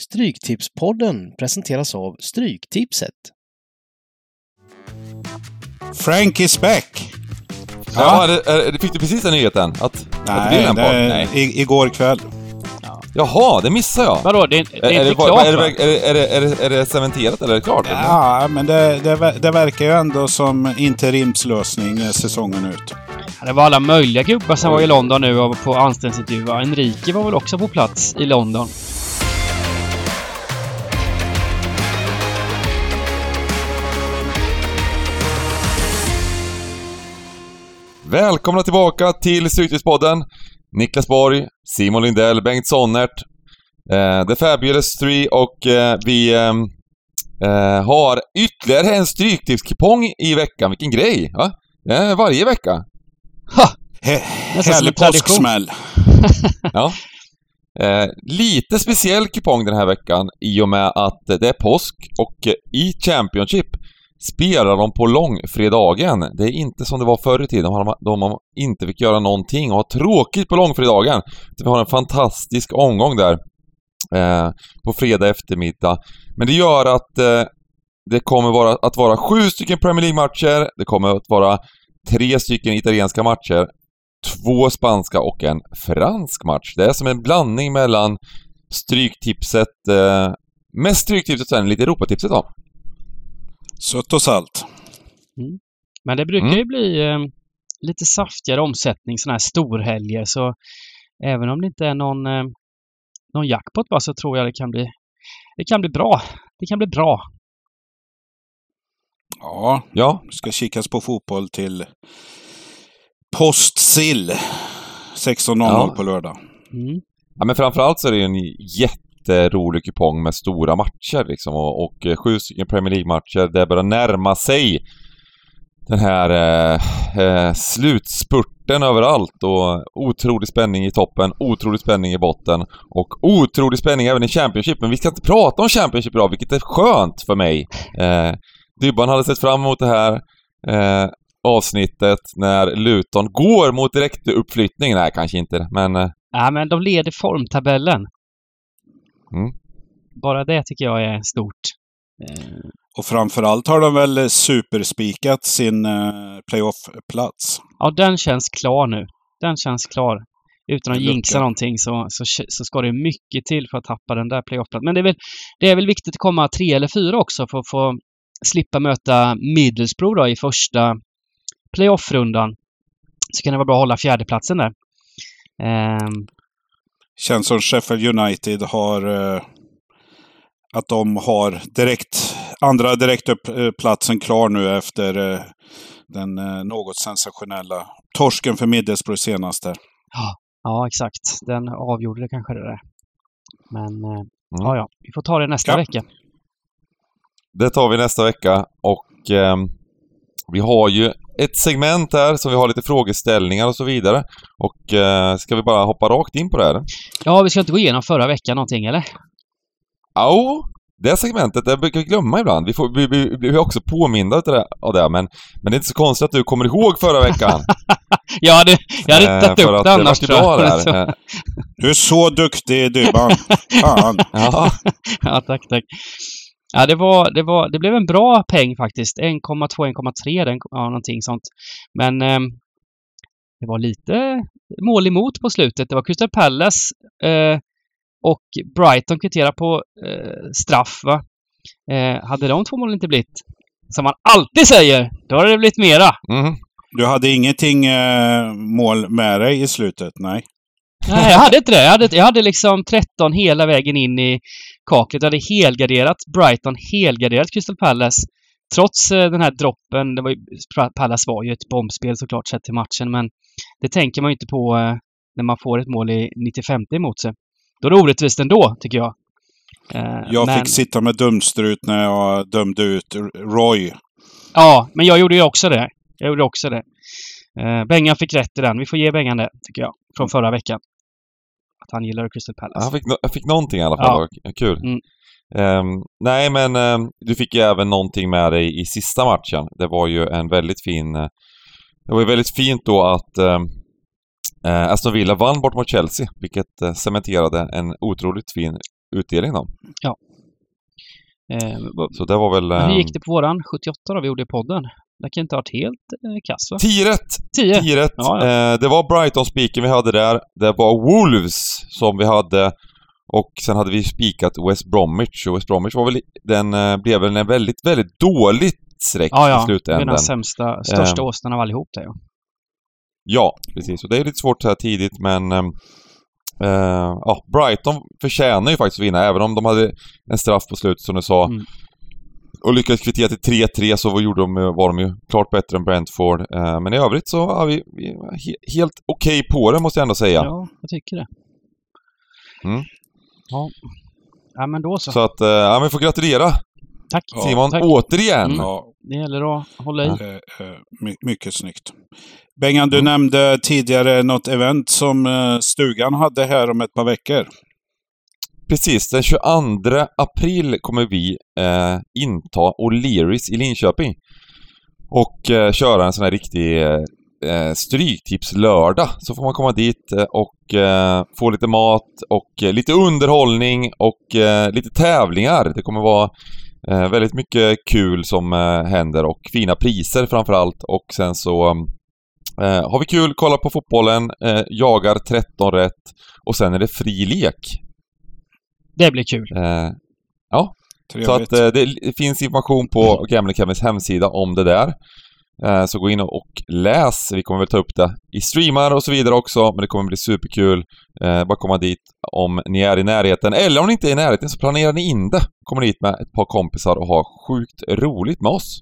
Stryktipspodden presenteras av Stryktipset. Frank is back! Ja, är, är, fick du precis den nyheten? Att, att det blir Nej, podd? Nej. I, igår kväll. Jaha, det missade jag. Vadå, det, det är, är, inte det, klart är, det, är, det, är, det, är, det, är det cementerat eller är det klart? eller? Ja, men det, det, det verkar ju ändå som interimslösning eh, säsongen ut. Det var alla möjliga gubbar som var i London nu och på anställningsintervju. Enrique var väl också på plats i London. Välkomna tillbaka till Stryktipspodden. Niklas Borg, Simon Lindell, Bengt Sonnert, eh, The Fabulous 3 och eh, vi eh, eh, har ytterligare en Stryktipskupong i veckan. Vilken grej! Va? Eh, varje vecka. He, en härlig påsksmäll. Ja. Eh, lite speciell kupong den här veckan i och med att det är påsk och eh, i Championship spelar de på långfredagen. Det är inte som det var förr i tiden, då man- inte fick göra någonting och ha tråkigt på långfredagen. Vi har en fantastisk omgång där eh, på fredag eftermiddag. Men det gör att eh, det kommer vara, att vara sju stycken Premier League-matcher, det kommer att vara tre stycken italienska matcher, två spanska och en fransk match. Det är som en blandning mellan Stryktipset, eh, mest Stryktipset och sen lite Europatipset då. Sött och salt. Men det brukar Mm. ju bli eh, lite saftigare omsättning sådana här storhelger så även om det inte är någon, eh, någon jackpot bara så tror jag det kan bli det kan bli bra. Det kan bli bra. Ja, Ja, ska kikas på fotboll till Postsill. 16.00 Ja. på lördag. Mm. Ja, men framförallt så är det ju en jätterolig kupong med stora matcher liksom och, och eh, sju stycken Premier League-matcher. Det börjar närma sig den här eh, eh, slutspurten överallt och otrolig spänning i toppen, otrolig spänning i botten och otrolig spänning även i Championship. Men vi ska inte prata om Championship idag, vilket är skönt för mig. Eh, Dybban hade sett fram emot det här eh, avsnittet när Luton går mot direktuppflyttning. Nej, kanske inte, men eh, Ja, men de leder formtabellen. Mm. Bara det tycker jag är stort. Eh, Och framförallt har de väl superspikat sin eh, playoff-plats. Ja, den känns klar nu. Den känns klar. Utan att jinxa någonting så, så, så ska det mycket till för att tappa den där playoffplatsen. Men det är, väl, det är väl viktigt att komma tre eller fyra också för att få slippa möta Middlesbrough då i första playoffrundan. Så kan det vara bra att hålla fjärdeplatsen där. Ehm, Känns som Sheffield United har... Eh, att de har direkt, andra direktupplatsen klar nu efter eh, den eh, något sensationella torsken för Middlesbrough senaste. ja, exakt. Den avgjorde det kanske det där. Men eh, Mm. ja, ja. Vi får ta det nästa Ja. vecka. Det tar vi nästa vecka och ehm, vi har ju ett segment här som vi har lite frågeställningar och så vidare. Och eh, ska vi bara hoppa rakt in på det här? Ja, vi ska inte gå igenom förra veckan någonting, eller? Au! Det segmentet, det brukar vi glömma ibland. Vi, får, vi, vi, vi blir också påminda av det, av det men, men det är inte så konstigt att du kommer ihåg förra veckan. Jag hade, jag hade Eh, tagit upp att det det annars jag. bra där. Så- Du är så duktig Dybban! Fan! Ja, Ja, tack, tack. Ja, det, var, det, var, det blev en bra peng faktiskt. 1,2, 1,3, ja, någonting sånt. Men eh, det var lite mål emot på slutet. Det var Crystal Palace eh, och Brighton kvitterade på eh, straff, va? Eh, hade de två målen inte blivit, som man alltid säger, då hade det blivit mera. mm. Du hade ingenting eh, mål med dig i slutet? Nej. Nej, jag hade inte det. Jag hade, jag hade liksom 13 hela vägen in i kaklet. Jag hade helgarderat Brighton, helgarderat Crystal Palace. Trots eh, den här droppen. Det var ju, Palace var ju ett bombspel såklart sett till matchen, men det tänker man ju inte på eh, när man får ett mål i 95 emot sig. Då är det orättvist ändå, tycker jag. Eh, Jag men, fick sitta med dumstrut när jag dömde ut Roy. Ja, men jag gjorde ju också det. Jag gjorde också det. Eh, Bengan fick rätt i den. Vi får ge Bengan det, tycker jag. Från förra veckan. Att han gillar Crystal Palace. jag, fick, no- fick någonting i alla fall. Kul. Mm. Ehm, nej, men ehm, du fick ju även någonting med dig i sista matchen. Det var ju en väldigt fin... eh, det var ju väldigt fint då att ehm, eh, Aston Villa vann bort mot Chelsea, vilket eh, cementerade en otroligt fin utdelning då. Vad- Så det var väl... hur gick det på våran 78 då vi gjorde i podden? Det kan inte ha varit helt eh, kass va? 10 rätt! 10? 10 rätt. Ja, Eh, det var Brighton-spiken vi hade där. Det var Wolves som vi hade. Och sen hade vi spikat West Bromwich. Och West Bromwich var väl, den eh, blev väl en väldigt, väldigt dåligt streck Ja, i ja. Är slutändan. den sämsta, största Ehm. åsnan av allihop det ja. Ja, precis. Och det är lite svårt så här tidigt, men... eh, ja, Brighton förtjänar ju faktiskt att vinna, även om de hade en straff på slutet som du sa. Mm. Och lyckades kvittera till 3-3 så var, gjorde de, var de ju klart bättre än Brentford. Eh, men i övrigt så var vi, vi var he, helt okej på det, måste jag ändå säga. Ja, jag tycker det. Mm. Ja. Ja, men då så. Så att, eh, ja men vi får gratulera Tack. Ja, Simon, tack. återigen! Mm. Ja, Det gäller att hålla i. eh, eh, my- mycket snyggt. Bengan, du Mm. nämnde tidigare något event som eh, stugan hade här om ett par veckor. Precis, den 22 april kommer vi eh, inta O'Learys i Linköping. Och eh, köra en sån här riktig eh, stryktipslördag. Så får man komma dit eh, och eh, få lite mat och eh, lite underhållning och eh, lite tävlingar. Det kommer vara eh, väldigt mycket kul som eh, händer och fina priser framförallt. Och sen så eh, har vi kul, kollar på fotbollen, eh, jagar 13 rätt och sen är det fri lek. Det blir kul. Eh, Trevligt. så att eh, det finns information på Gambling Cabins hemsida om det där. Eh, så gå in och och läs. Vi kommer väl ta upp det i streamar och så vidare också, men det kommer bli superkul. Eh, bara komma dit om ni är i närheten. Eller om ni inte är i närheten så planerar ni in det. Kommer dit med ett par kompisar och ha sjukt roligt med oss.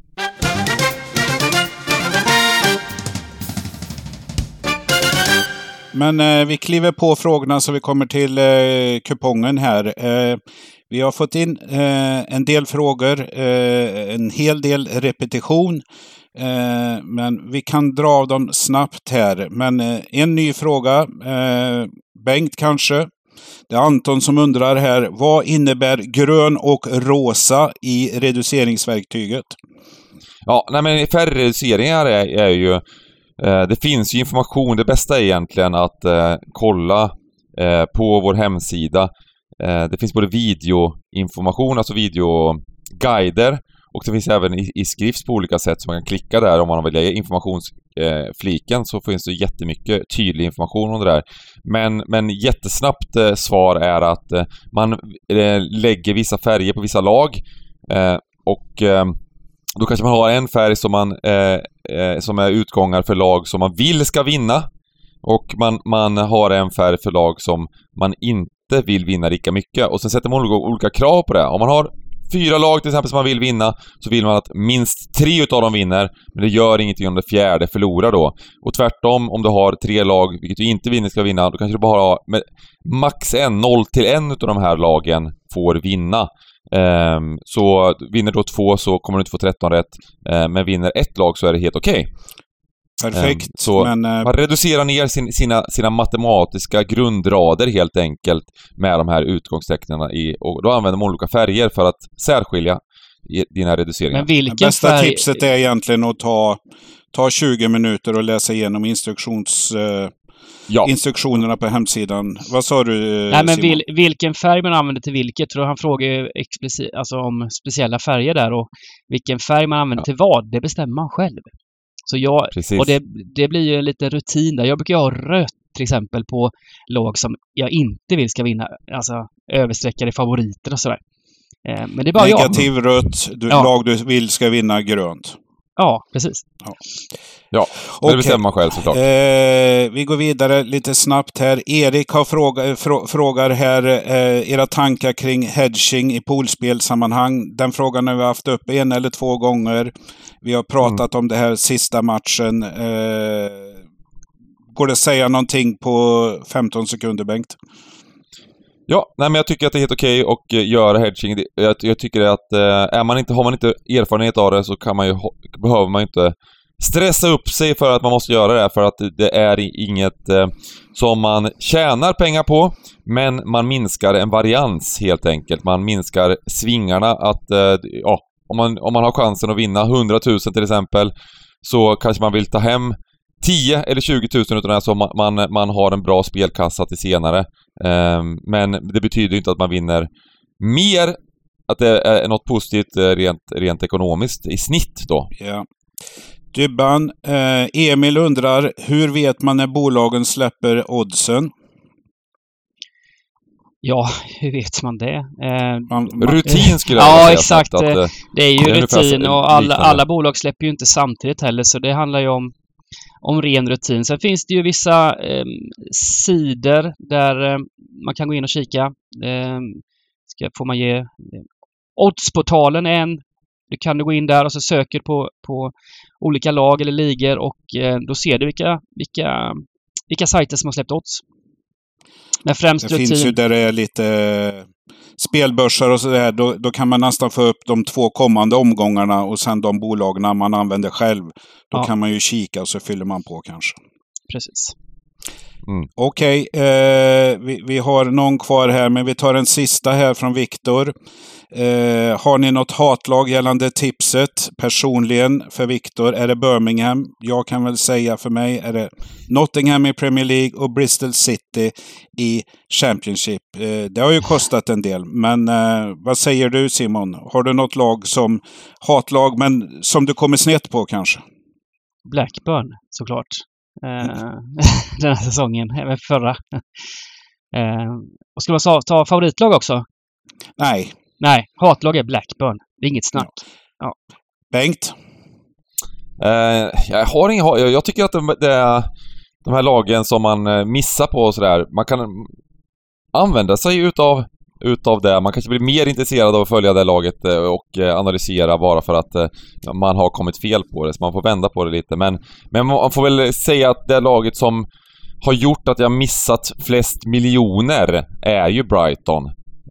Men eh, vi kliver på frågorna så vi kommer till eh, kupongen här. Eh, vi har fått in eh, en del frågor, eh, en hel del repetition. Eh, men vi kan dra av dem snabbt här. Men eh, en ny fråga. Eh, Bengt kanske. Det är Anton som undrar här. Vad innebär grön och rosa i reduceringsverktyget? Ja, nej men färgreduceringar är, är ju... Eh, det finns ju information. Det bästa är egentligen att eh, kolla eh, på vår hemsida. Det finns både videoinformation, alltså videoguider och det finns även i, i skrift på olika sätt så man kan klicka där om man vill lägga informationsfliken så finns det jättemycket tydlig information om det där. Men, men jättesnabbt eh, svar är att man lägger vissa färger på vissa lag och då kanske man har en färg som, man, eh, eh, som är utgångar för lag som man vill ska vinna. Och man, man har en färg för lag som man inte vill vinna lika mycket. Och sen sätter man olika, olika krav på det. Om man har fyra lag till exempel som man vill vinna, så vill man att minst tre utav dem vinner. Men det gör ingenting om det fjärde förlorar då. Och tvärtom, om du har tre lag, vilket du inte vinner ska vinna, då kanske du bara har med max en, noll till en utav de här lagen får vinna. Ehm, så vinner då två så kommer du inte få 13 rätt. Ehm, men vinner ett lag så är det helt okej. Perfekt. Ehm, så men, eh, Man reducerar ner sin, sina, sina matematiska grundrader helt enkelt med de här utgångstecknen i, och då använder man olika färger för att särskilja dina reduceringar. Men Det vilken bästa färg... tipset är egentligen att ta, ta 20 minuter och läsa igenom instruktions, eh, ja, instruktionerna på hemsidan. Vad sa du eh, Nej, men Simon? vil, vilken färg man använder till vilket. För han frågar explicit, alltså om speciella färger där och vilken färg man använder Ja. till vad, det bestämmer man själv. Så jag, precis. och det, det blir ju en liten rutin där. Jag brukar ha rött till exempel på lag som jag inte vill ska vinna. Alltså överstreckade favoriter och sådär. Eh, men det är bara jag. Negativ rött, du, Ja. lag du vill ska vinna grönt. Ja, precis. Men Okej. det bestämmer man själv såklart. Eh, vi går vidare lite snabbt här. Erik har fråga, frå, frågar här eh, era tankar kring hedging i poolspelsammanhang. Den frågan har vi haft upp en eller två gånger. Vi har pratat om det här sista matchen. Eh, går det att säga någonting på 15 sekunder, Bengt? Ja, nej men jag tycker att det är helt okej att eh, göra hedging. Jag, jag tycker att eh, är man inte, har man inte erfarenhet av det så kan man ju, behöver man ju inte stressa upp sig för att man måste göra det, för att det är inget eh, som man tjänar pengar på, men man minskar en varians helt enkelt. Man minskar svingarna att, eh, ja, om man, om man har chansen att vinna 100 000 till exempel, så kanske man vill ta hem 10 eller 20 000 utan det här så man, man, man har en bra spelkassa till senare. Eh, men det betyder inte att man vinner mer, att det är något positivt eh, rent, rent ekonomiskt i snitt då. Ja. Dybban, eh, Emil undrar, hur vet man när bolagen släpper oddsen? Ja, hur vet man det? Eh, Man, man, Rutin skulle jag Ja, säga exakt. Att, att, eh, det är ju det är rutin och alla, alla bolag släpper ju inte samtidigt heller, så det handlar ju om, om ren rutin. Sen finns det ju vissa eh, sidor där eh, man kan gå in och kika. Eh, ska, får man ge... Eh, Oddsportalen är en. Du kan du gå in där och så söker på, på olika lag eller ligor och eh, då ser du vilka, vilka, vilka sajter som har släppt odds. Men främst det rutin. finns ju där det är lite spelbörsar och sådär. Då, då kan man nästan få upp de två kommande omgångarna och sen de bolagen man använder själv. Då Ja. kan man ju kika och så fyller man på kanske. Precis. Okej, eh, vi, vi har någon kvar här, men vi tar en sista här från Viktor. Eh, har ni något hatlag gällande tipset? Personligen för Viktor är det Birmingham. Jag kan väl säga för mig är det Nottingham i Premier League och Bristol City i Championship. Eh, det har ju kostat en del, men eh, vad säger du Simon? Har du något lag som hatlag, men som du kommer snett på kanske? Blackburn såklart. Eh, den här säsongen, även förra. Eh, och skulle man ta favoritlag också? Nej, Nej, hatlag är Blackburn. Det är inget snack. Bengt? Eh, jag har ingen, jag, jag tycker att det, det är de här lagen som man eh, missar på och sådär, man kan använda sig utav, utav det. Man kanske blir mer intresserad av att följa det laget eh, och eh, analysera bara för att man har kommit fel på det, så man får vända på det lite. Men, men man får väl säga att det laget som har gjort att jag missat flest miljoner är ju Brighton.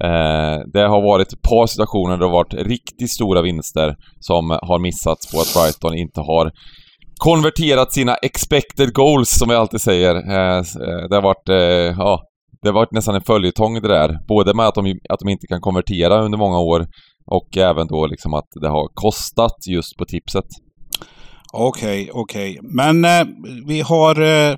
Eh, det har varit ett par situationer där det har varit riktigt stora vinster som har missats på att Brighton inte har konverterat sina expected goals, som vi alltid säger. Eh, eh det har varit, eh, ja, det har varit nästan en följetong det där. Både med att de, att de inte kan konvertera under många år och även då liksom att det har kostat just på tipset. Okej, okej. Men eh, vi har eh,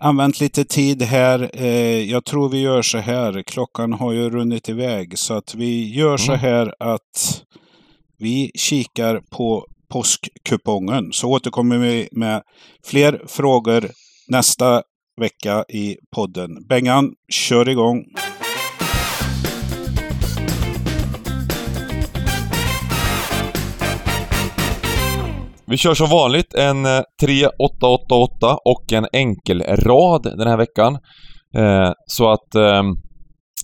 använt lite tid här. Eh, jag tror vi gör så här. Klockan har ju runnit iväg. Så att vi gör så Mm. här att vi kikar på påskkupongen. Så återkommer vi med fler frågor nästa vecka i podden. Bengan, kör igång! Vi kör som vanligt en eh, 3-8-8-8 och en enkelrad den här veckan. Eh, så att ehm,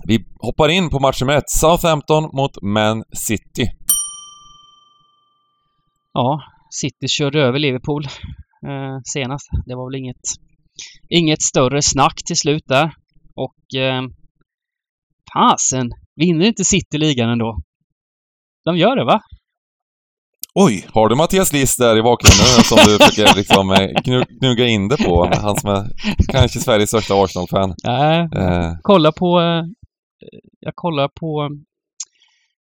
vi hoppar in på match nummer ett. Southampton mot Man City. Ja, City körde över Liverpool eh, senast. Det var väl inget, inget större snack till slut där. Och eh, fasen, vinner inte City ligan ändå? De gör det va? Oj! Har du Mattias Liss där i bakgrunden som du försöker liksom eh, knu- gnugga in det på? Han som är kanske Sveriges största Arsenal-fan. Nej, Eh, kolla på... Eh, jag kollar på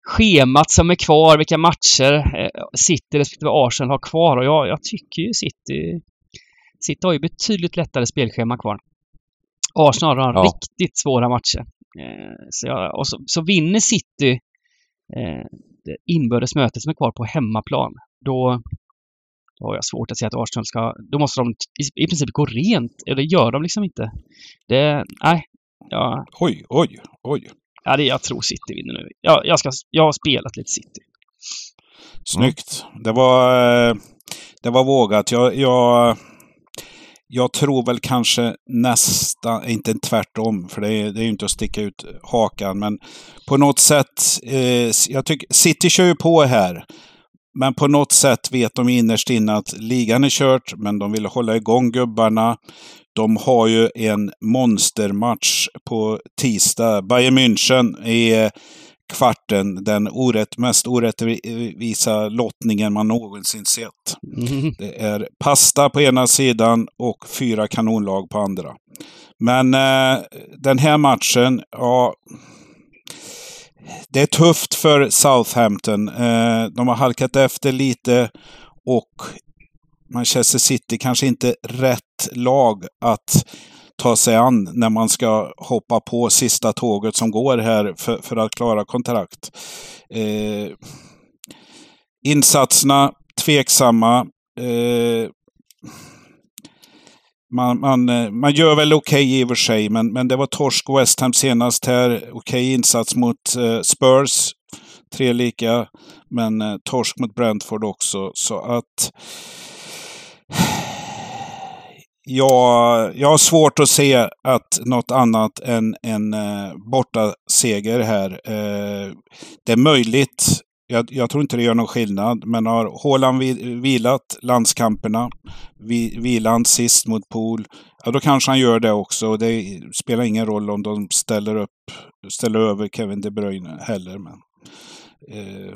schemat som är kvar, vilka matcher eh, City respektive Arsenal har kvar och jag, jag tycker ju City... City har ju betydligt lättare spelschema kvar. Arsenal har Ja. riktigt svåra matcher. Så, jag, och så, så vinner City eh, det inbördes mötet som är kvar på hemmaplan, då, då har jag svårt att säga att Arsenal ska... Då måste de i, i princip gå rent, eller gör de liksom inte. Det... Nej. Ja, Oj, oj, oj. Ja, det, jag tror City vinner nu. Jag, jag, ska, jag har spelat lite City. Snyggt. Det var, eh, det var vågat. Jag, jag, jag tror väl kanske nästan, inte tvärtom, för det är, det är ju inte att sticka ut hakan, men på något sätt, eh, jag tycker, City kör ju på här. Men på något sätt vet de innerst inne att ligan är kört, men de vill hålla igång gubbarna. De har ju en monstermatch på tisdag. Bayern München är kvarten. Den orätt, mest orättvisa lottningen man någonsin sett. Det är pasta på ena sidan och fyra kanonlag på andra. Men eh, den här matchen, ja... Det är tufft för Southampton. Eh, de har halkat efter lite och Manchester City kanske inte rätt lag att ta sig an när man ska hoppa på sista tåget som går här för, för att klara kontrakt. Eh, insatserna tveksamma. Eh, man, man, man gör väl okej okay i och för sig, men, men det var torsk West Ham senast här. Okej okay insats mot eh, Spurs. Tre lika, men eh, torsk mot Brentford också. Så att... Jag, jag har svårt att se att något annat än en eh, borta seger här. Eh, det är möjligt jag, jag, tror inte det gör någon skillnad, men har Haaland vilat landskamperna, vilan sist mot Pool, ja då kanske han gör det också. Det spelar ingen roll om de ställer upp, ställer över Kevin De Bruyne heller. Men, eh,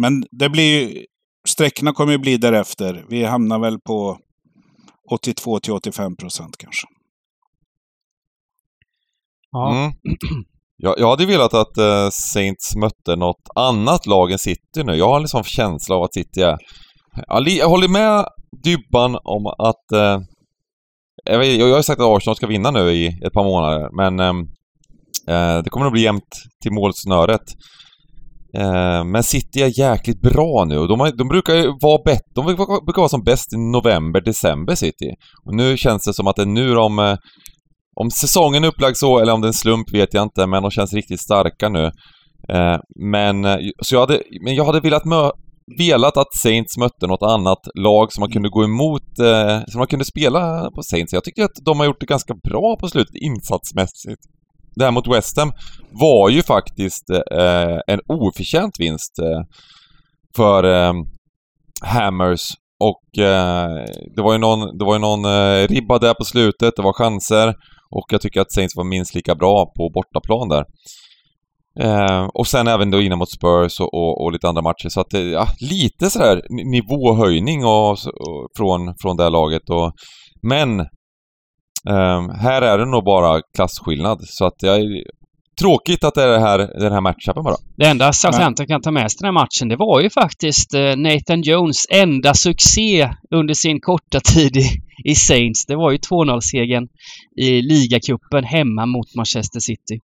men det blir sträckorna kommer ju bli därefter. Vi hamnar väl på 82 till 85 procent kanske. Ja. Mm. Jag, jag hade velat att eh, Saints mötte något annat lag än City nu. Jag har liksom känsla av att City är... Jag, jag håller med Dybban om att... Eh, jag, vet, jag har sagt att Arsenal ska vinna nu i ett par månader, men ehm, eh, det kommer nog bli jämnt till målsnöret. Eh, men City är jäkligt bra nu och de, har, de brukar ju vara bättre. De brukar vara som bäst i november, december City. Och nu känns det som att det är nu de eh, om säsongen är upplagd så eller om det är en slump vet jag inte, men de känns riktigt starka nu. Eh, men, eh, så jag hade, men jag hade velat, mö velat att Saints mötte något annat lag som man kunde gå emot, eh, som man kunde spela på Saints. Jag tycker att de har gjort det ganska bra på slutet insatsmässigt. Det här mot West Ham var ju faktiskt eh, en oförtjänt vinst eh, för eh, Hammers och eh, det var ju någon, det var ju någon eh, ribba där på slutet, det var chanser. Och jag tycker att Saints var minst lika bra på bortaplan där. Eh, och sen även då innan mot Spurs och, och, och lite andra matcher. Så att eh, ja, lite sådär nivåhöjning och, och, från, från det här laget. Och, men eh, här är det nog bara klasskillnad. Så att jag Tråkigt att det är det här, den här matchupen bara. Det enda Southampton kan ta med sig den här matchen, det var ju faktiskt eh, Nathan Jones enda succé under sin korta tid i, i Saints. Det var ju 2-0-segern i ligacupen hemma mot Manchester City.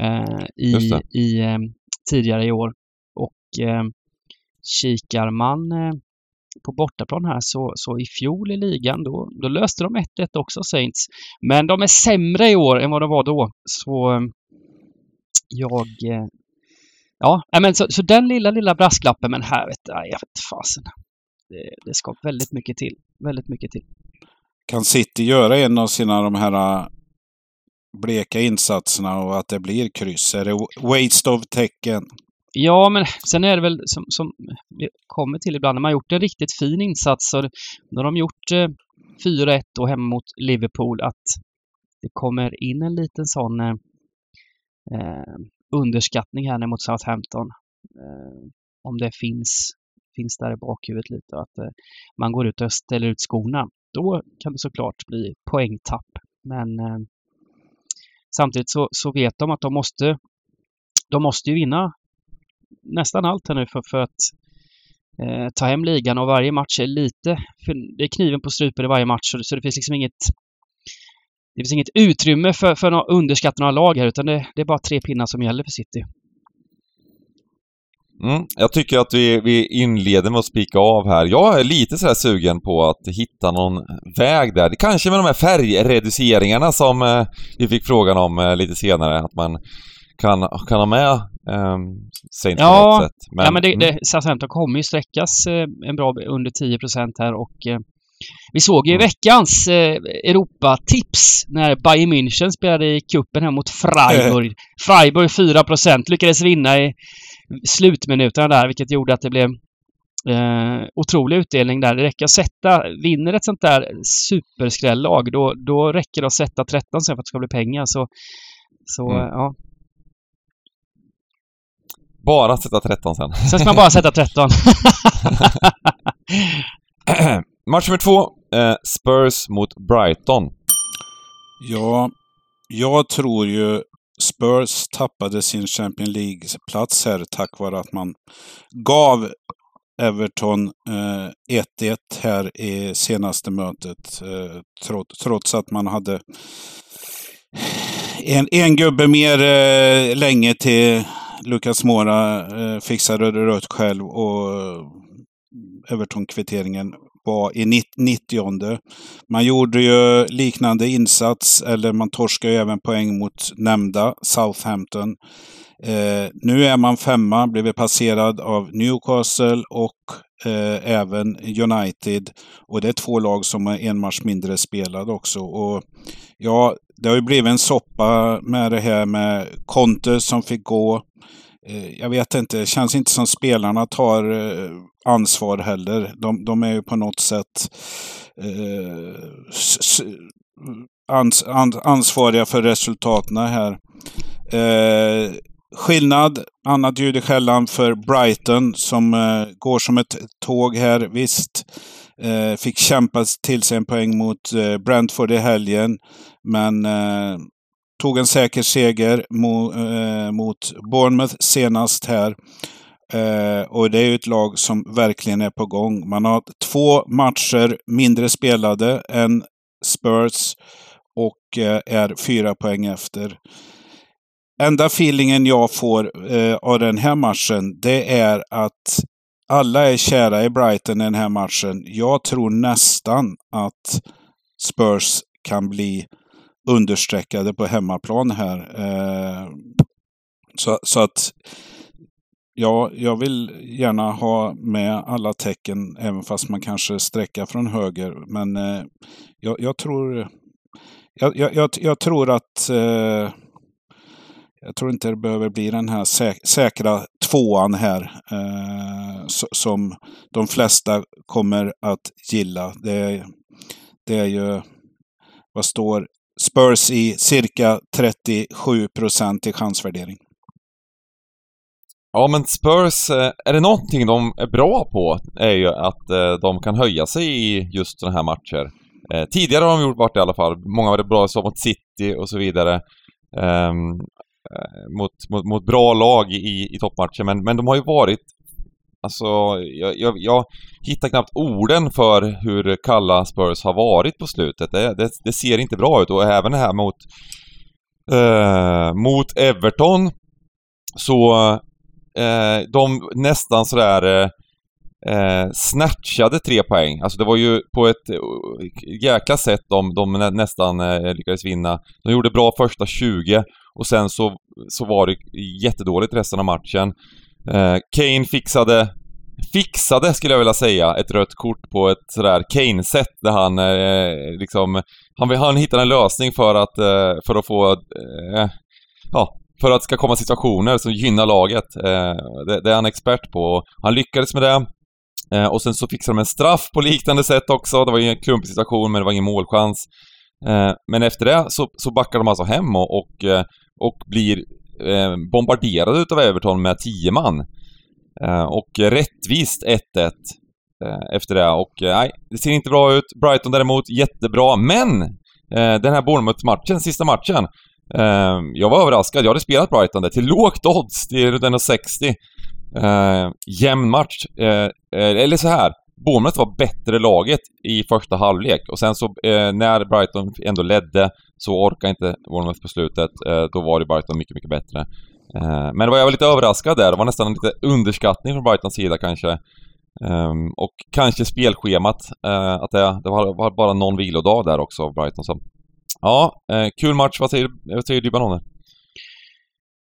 Eh, I, i eh, tidigare i år. Och eh, kikar man eh, på bortaplan här så, så i fjol i ligan då, då löste de 1-1 också Saints. Men de är sämre i år än vad de var då. Så ehm, jag... Eh, ja, men så, så den lilla, lilla brasklappen, men här vet jag, jag vet fasen. Det, det ska väldigt mycket till. Väldigt mycket till. Kan City göra en av sina de här äh, bleka insatserna och att det blir kryss? Är det waste of tecken? Ja, men sen är det väl som, som vi kommer till ibland, när man gjort en riktigt fin insats så när de gjort eh, 4-1 och hemma mot Liverpool att det kommer in en liten sån eh, eh, underskattning här mot Southampton. Eh, om det finns, finns där i bakhuvudet lite att eh, man går ut och ställer ut skorna. Då kan det såklart bli poängtapp. Men eh, samtidigt så, så vet de att de måste de måste ju vinna nästan allt här nu för, för att eh, ta hem ligan och varje match är lite, det är kniven på strupen i varje match så det, så det finns liksom inget det finns inget utrymme för, för att underskatta några lag här utan det, det, är bara tre pinnar som gäller för City. Mm, jag tycker att vi, vi inleder med att spika av här. Jag är lite sådär sugen på att hitta någon väg där. Kanske med de här färgreduceringarna som eh, vi fick frågan om eh, lite senare. Att man kan, kan ha med Saints ja, på något sätt. Men, ja, men det, det. Southampton kommer ju sträckas eh, en bra under 10% här och eh, vi såg ju mm. veckans eh, Europatips när Bayern München spelade i kuppen här mot Freiburg. Freiburg 4% lyckades vinna i slutminuterna där, vilket gjorde att det blev eh, otrolig utdelning där. Det räcker att sätta, vinner ett sånt där superskrällag, då, då räcker det att sätta 13 sen för att det ska bli pengar. Så, så mm. ja. Bara sätta 13 sen. Sen ska man bara sätta 13. Match nummer två, eh, Spurs mot Brighton. Ja, jag tror ju Spurs tappade sin Champions League-plats här tack vare att man gav Everton eh, 1-1 här i senaste mötet. Eh, trots, trots att man hade en, en gubbe mer eh, länge till Lucas Mora eh, fixade rött själv och Everton-kvitteringen var i 90. Man gjorde ju liknande insats, eller man torskade ju även poäng mot nämnda Southampton. Eh, nu är man femma, blivit passerad av Newcastle och eh, även United. Och det är två lag som är en match mindre spelade också. Och ja, det har ju blivit en soppa med det här med Conte som fick gå. Eh, jag vet inte, det känns inte som spelarna tar eh, ansvar heller. De, de är ju på något sätt eh, ans, ans, ansvariga för resultaten här. Eh, skillnad, annat ljud i skällan för Brighton som eh, går som ett tåg här. Visst, eh, fick kämpa till sig en poäng mot eh, Brentford i helgen. Men eh, tog en säker seger mo, eh, mot Bournemouth senast här. Eh, och det är ju ett lag som verkligen är på gång. Man har två matcher mindre spelade än Spurs och eh, är fyra poäng efter. Enda feelingen jag får eh, av den här matchen, det är att alla är kära i Brighton i den här matchen. Jag tror nästan att Spurs kan bli understreckade på hemmaplan här. Eh, så, så att Ja, jag vill gärna ha med alla tecken, även fast man kanske sträcker från höger. Men eh, jag, jag, tror jag, jag, jag, tror att eh, jag tror inte det behöver bli den här säk säkra tvåan här eh, som de flesta kommer att gilla. Det, det är ju, vad står Spurs i cirka 37 procent i chansvärdering. Ja, men Spurs, eh, är det någonting de är bra på är ju att eh, de kan höja sig i just sådana här matcher. Eh, tidigare har de gjort varit i alla fall. Många var det bra som mot City och så vidare. Ehm, Eh, mot, mot, mot bra lag i, i toppmatcher, men, men de har ju varit Alltså, jag, jag, jag hittar knappt orden för hur kalla Spurs har varit på slutet. Det, det, det ser inte bra ut och även här mot, eh, mot Everton så eh, de nästan sådär eh, snatchade tre poäng. Alltså det var ju på ett eh, jäkla sätt de, de nästan eh, lyckades vinna. De gjorde bra första 20 och sen så, så var det jättedåligt resten av matchen. Eh, Kane fixade fixade, skulle jag vilja säga, ett rött kort på ett sådär Kane-sätt där han eh, liksom... Han, han hittade en lösning för att, eh, för att få... Eh, ja, för att det ska komma situationer som gynnar laget. Eh, det, det, är han expert på. Han lyckades med det. Eh, och sen så fixade de en straff på liknande sätt också. Det var ju en klumpig situation, men det var ingen målchans. Eh, men efter det så, så backade de alltså hem och, och, eh, och blir eh, bombarderade utav Everton med 10 man. Eh, och rättvist 1-1 eh, efter det och eh, nej, det ser inte bra ut. Brighton däremot jättebra, men eh, den här Bournemouth-matchen, sista matchen, jag var överraskad. Jag hade spelat Brighton där till lågt odds, till 1,60. jämn match. eller så här. Bournemouth var bättre laget i första halvlek och sen så eh, när Brighton ändå ledde så orkade inte Bournemouth på slutet. Eh, då var det Brighton mycket, mycket bättre. Eh, men var jag var lite överraskad där. Det var nästan en lite underskattning från Brightons sida kanske. Ehm, och kanske spelschemat, eh, att det, det var, var, bara någon vilodag där också av Brighton. Så. Ja, kul match. Vad säger, vad säger du Banoner?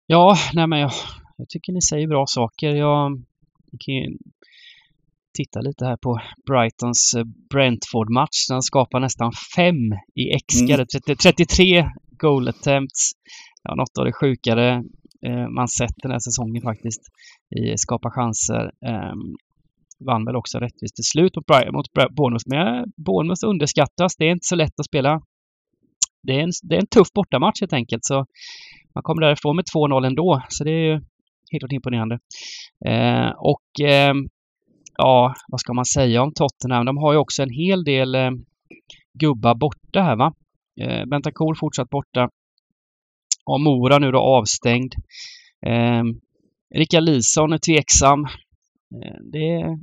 Ja, nej men jag, jag tycker ni säger bra saker. Jag, jag kan ju titta lite här på Brightons Brentford-match. Den skapar nästan fem i äskade. Mm. 33 goal attempts. Ja, något av det sjukare eh, man sett den här säsongen faktiskt i skapa chanser. Eh, vann väl också rättvist till slut mot, Brian, mot Bournemouth. Men Bournemouth underskattas. Det är inte så lätt att spela. Det är en, det är en tuff bortamatch helt enkelt. Så man kommer därifrån med 2-0 ändå. Så det är ju helt imponerande. Eh, och eh, ja, vad ska man säga om Tottenham? De har ju också en hel del eh, gubbar borta här va. Eh, Bentancur fortsatt borta. Och Mora nu då avstängd. Eh, Rickard Lison är tveksam. Eh, det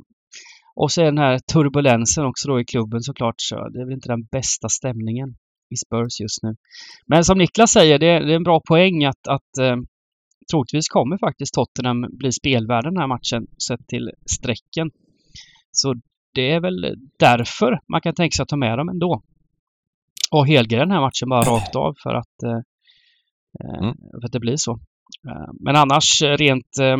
Och så är den här turbulensen också då i klubben såklart. Så det är väl inte den bästa stämningen i Spurs just nu. Men som Niklas säger, det är, det är en bra poäng att, att eh, troligtvis kommer faktiskt Tottenham bli spelvärd den här matchen sett till strecken. Så det är väl därför man kan tänka sig att ta med dem ändå. Och helgren den här matchen bara rakt av för att, eh, Mm. för att det blir så. Eh, Men annars eh, rent eh,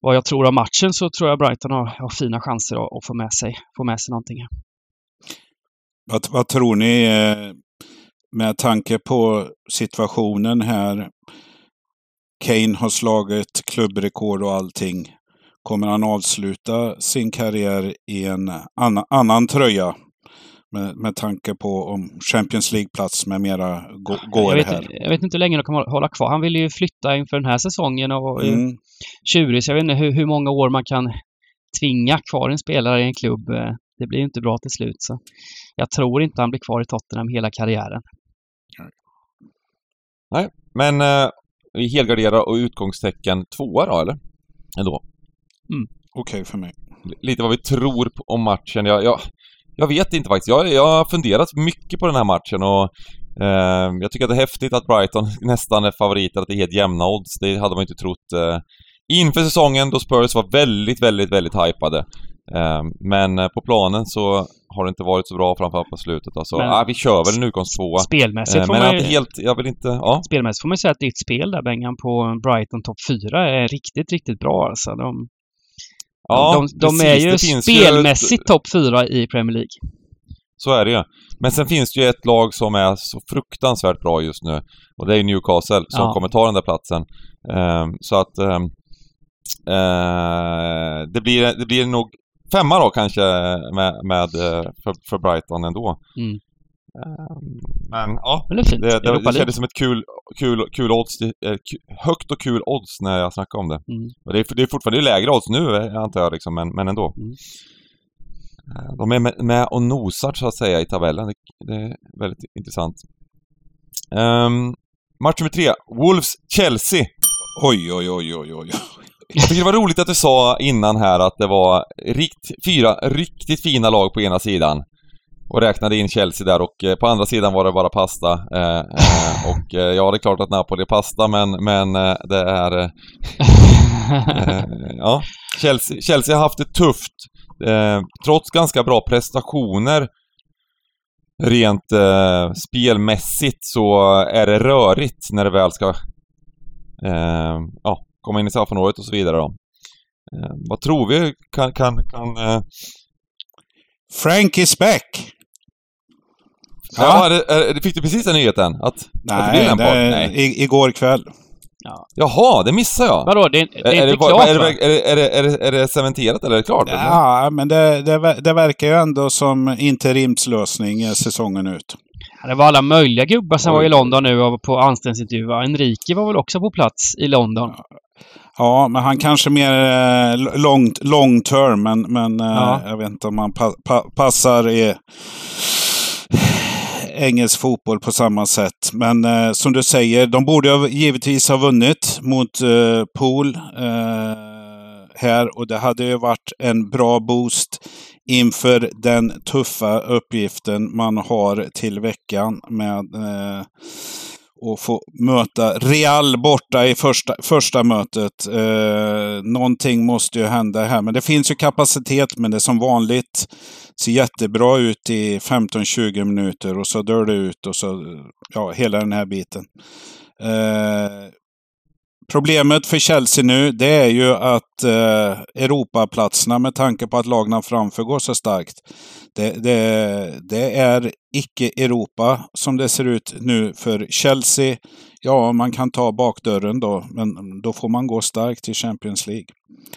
vad jag tror om matchen så tror jag Brighton har, har fina chanser att, att få, med sig, få med sig någonting. Vad, vad tror ni eh, med tanke på situationen här? Kane har slagit klubbrekord och allting. Kommer han avsluta sin karriär i en annan, annan tröja? Med, med tanke på om Champions League-plats med mera gå- Jag går vet, här. jag vet inte hur länge de kommer hålla kvar. Han vill ju flytta inför den här säsongen och är Mm. tjurig. Så jag vet inte hur, hur många år man kan tvinga kvar en spelare i en klubb. Eh, Det blir ju inte bra till slut. Så jag tror inte han blir kvar i Tottenham hela karriären. Men eh, vi helgarderar och utgångstecken tvåa då, eller? Ändå. Okej för mig. Lite vad vi tror på, om matchen. Jag, jag, jag vet inte faktiskt. Jag, jag har funderat mycket på den här matchen och eh, jag tycker att det är häftigt att Brighton nästan är favoriter, att det är helt jämna odds. Det hade man inte trott eh, inför säsongen då Spurs var väldigt, väldigt, väldigt hypade. Eh, men eh, på planen så har det inte varit så bra framförallt på slutet. Alltså, Men- ah, vi kör väl en utgångstvåa. Spelmässigt, Eh, får men man ju, helt, jag vill inte, ja. spelmässigt får man säga att ditt spel där Bengan på Brighton topp 4 är riktigt, riktigt bra alltså. De, Ja, de, de är precis. ju finns ju spelmässigt topp 4 i Premier League. Så är det ju. Men sen finns det ju ett lag som är så fruktansvärt bra just nu. Och det är ju Newcastle som Ja. kommer ta den där platsen. Ehm, så att... ehm, eh, det, blir, det blir nog femma då kanske med, med, eh, för, för Brighton ändå. Mm. Ehm, men ja, Men det är fint. det, det, det kändes som ett kul, kul, kul odds. eh, Högt och kul odds när jag snackade om det. Mm. Det, är, det är fortfarande lägre odds nu eh, antar jag liksom, men, men ändå. Mm. Eh, De är med, med och nosar så att säga i tabellen. Det, det är väldigt intressant. Um, match nummer tre. Wolves-Chelsea. Oj, oj, oj, oj, oj. Jag tycker det var roligt att du sa innan här att det var rikt, fyra riktigt fina lag på ena sidan. Och räknade in Chelsea där och eh, på andra sidan var det bara pasta. Eh, eh, och ja, det är klart att Napoli är pasta men, men det är... Ja, Chelsea, Chelsea har haft det tufft. Trots ganska bra prestationer rent eh, spelmässigt så är det rörigt när det väl ska eh, ja, komma in i straffområdet och så vidare då. Eh, vad tror vi kan... kan, kan eh, Frank is back! Ja, är det, är, det- fick du precis den nyheten? Att, att det blir Nej, Lampard? det, Nej. i, igår kväll. Jaha, det missade jag! Vadå, det, det är, är, inte klart är, det, va? är, det, är, det, är, det, är det cementerat eller är det klart? eller? Ja, men det, det, det verkar ju ändå som interimslösning säsongen ut. Det var alla möjliga gubbar som Oj. var i London nu och på anställningsintervjuer. Enrique var väl också på plats i London. Ja, men han kanske mer eh, long, long term, men, men eh, Ja. jag vet inte om han pa, pa, passar i engelsk fotboll på samma sätt. Men eh, som du säger, de borde ha, givetvis ha vunnit mot eh, Pool eh, här och det hade ju varit en bra boost inför den tuffa uppgiften man har till veckan med eh, och få möta Real borta i första, första mötet. Eh, någonting måste ju hända här, men det finns ju kapacitet, men det är som vanligt ser jättebra ut i 15-20 minuter och så dör det ut och så, ja, hela den här biten. Eh, Problemet för Chelsea nu, det är ju att eh, Europaplatserna med tanke på att lagen framför går så starkt. Det, det, det är icke-Europa som det ser ut nu för Chelsea. Ja, man kan ta bakdörren då, men då får man gå starkt till Champions League.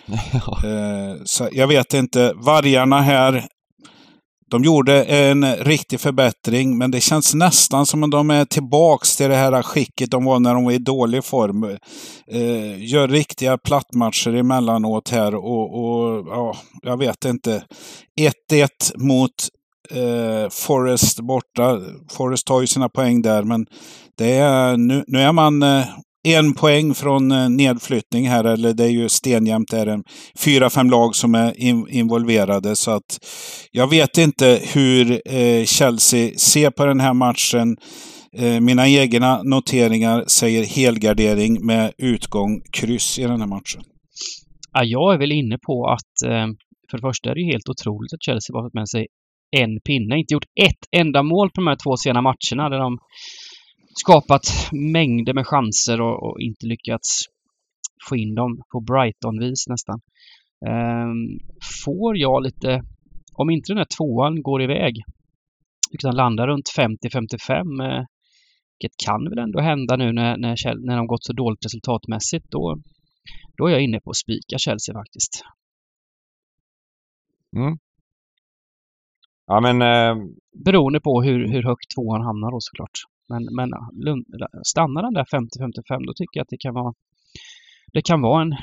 Eh, så jag vet inte. Vargarna här, de gjorde en riktig förbättring, men det känns nästan som att de är tillbaks till det här skicket de var när de var i dålig form. Eh, gör riktiga plattmatcher emellanåt här och, och ja, jag vet inte. 1-1 mot eh, Forest borta. Forest tar ju sina poäng där, men det är, nu, nu är man eh, en poäng från eh, nedflyttning här, eller det är ju stenjämnt. Det är en fyra, fem lag som är in, involverade. Så att jag vet inte hur eh, Chelsea ser på den här matchen. Eh, mina egna noteringar säger helgardering med utgång kryss i den här matchen. Ja, jag är väl inne på att eh, för det första är det helt otroligt att Chelsea har fått med sig en pinne. Inte gjort ett enda mål på de här två sena matcherna där de skapat mängder med chanser och, och inte lyckats få in dem på Brighton-vis nästan. Um, får jag lite, om inte den här tvåan går iväg, utan landar runt 50-55, eh, vilket kan väl ändå hända nu när, när, när de gått så dåligt resultatmässigt, då, då är jag inne på att spika Chelsea faktiskt. Mm. Ja men... Eh... Beroende på hur, hur högt tvåan hamnar då såklart. Men, men stannar den där 50-55 då tycker jag att det kan vara det kan vara en,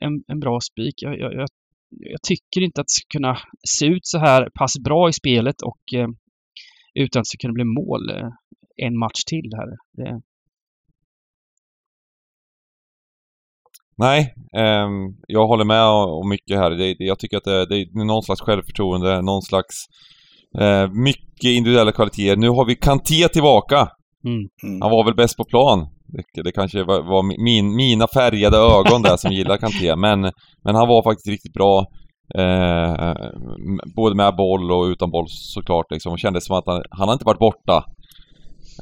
en, en bra spik. Jag, jag, jag, jag, tycker inte att det ska kunna se ut så här pass bra i spelet och eh, utan att det ska kunna bli mål eh, en match till här. Det... Nej, eh, jag håller med om mycket här. Det, jag tycker att det, det är någon slags självförtroende, någon slags eh, mycket individuella kvaliteter. Nu har vi Kanté tillbaka. Mm. mm. Han var väl bäst på plan. Det, det kanske var, var min, mina färgade ögon där som gillar Kanté, men, men han var faktiskt riktigt bra. Eh, både med boll och utan boll såklart liksom. Och kändes som att han, han har inte varit borta.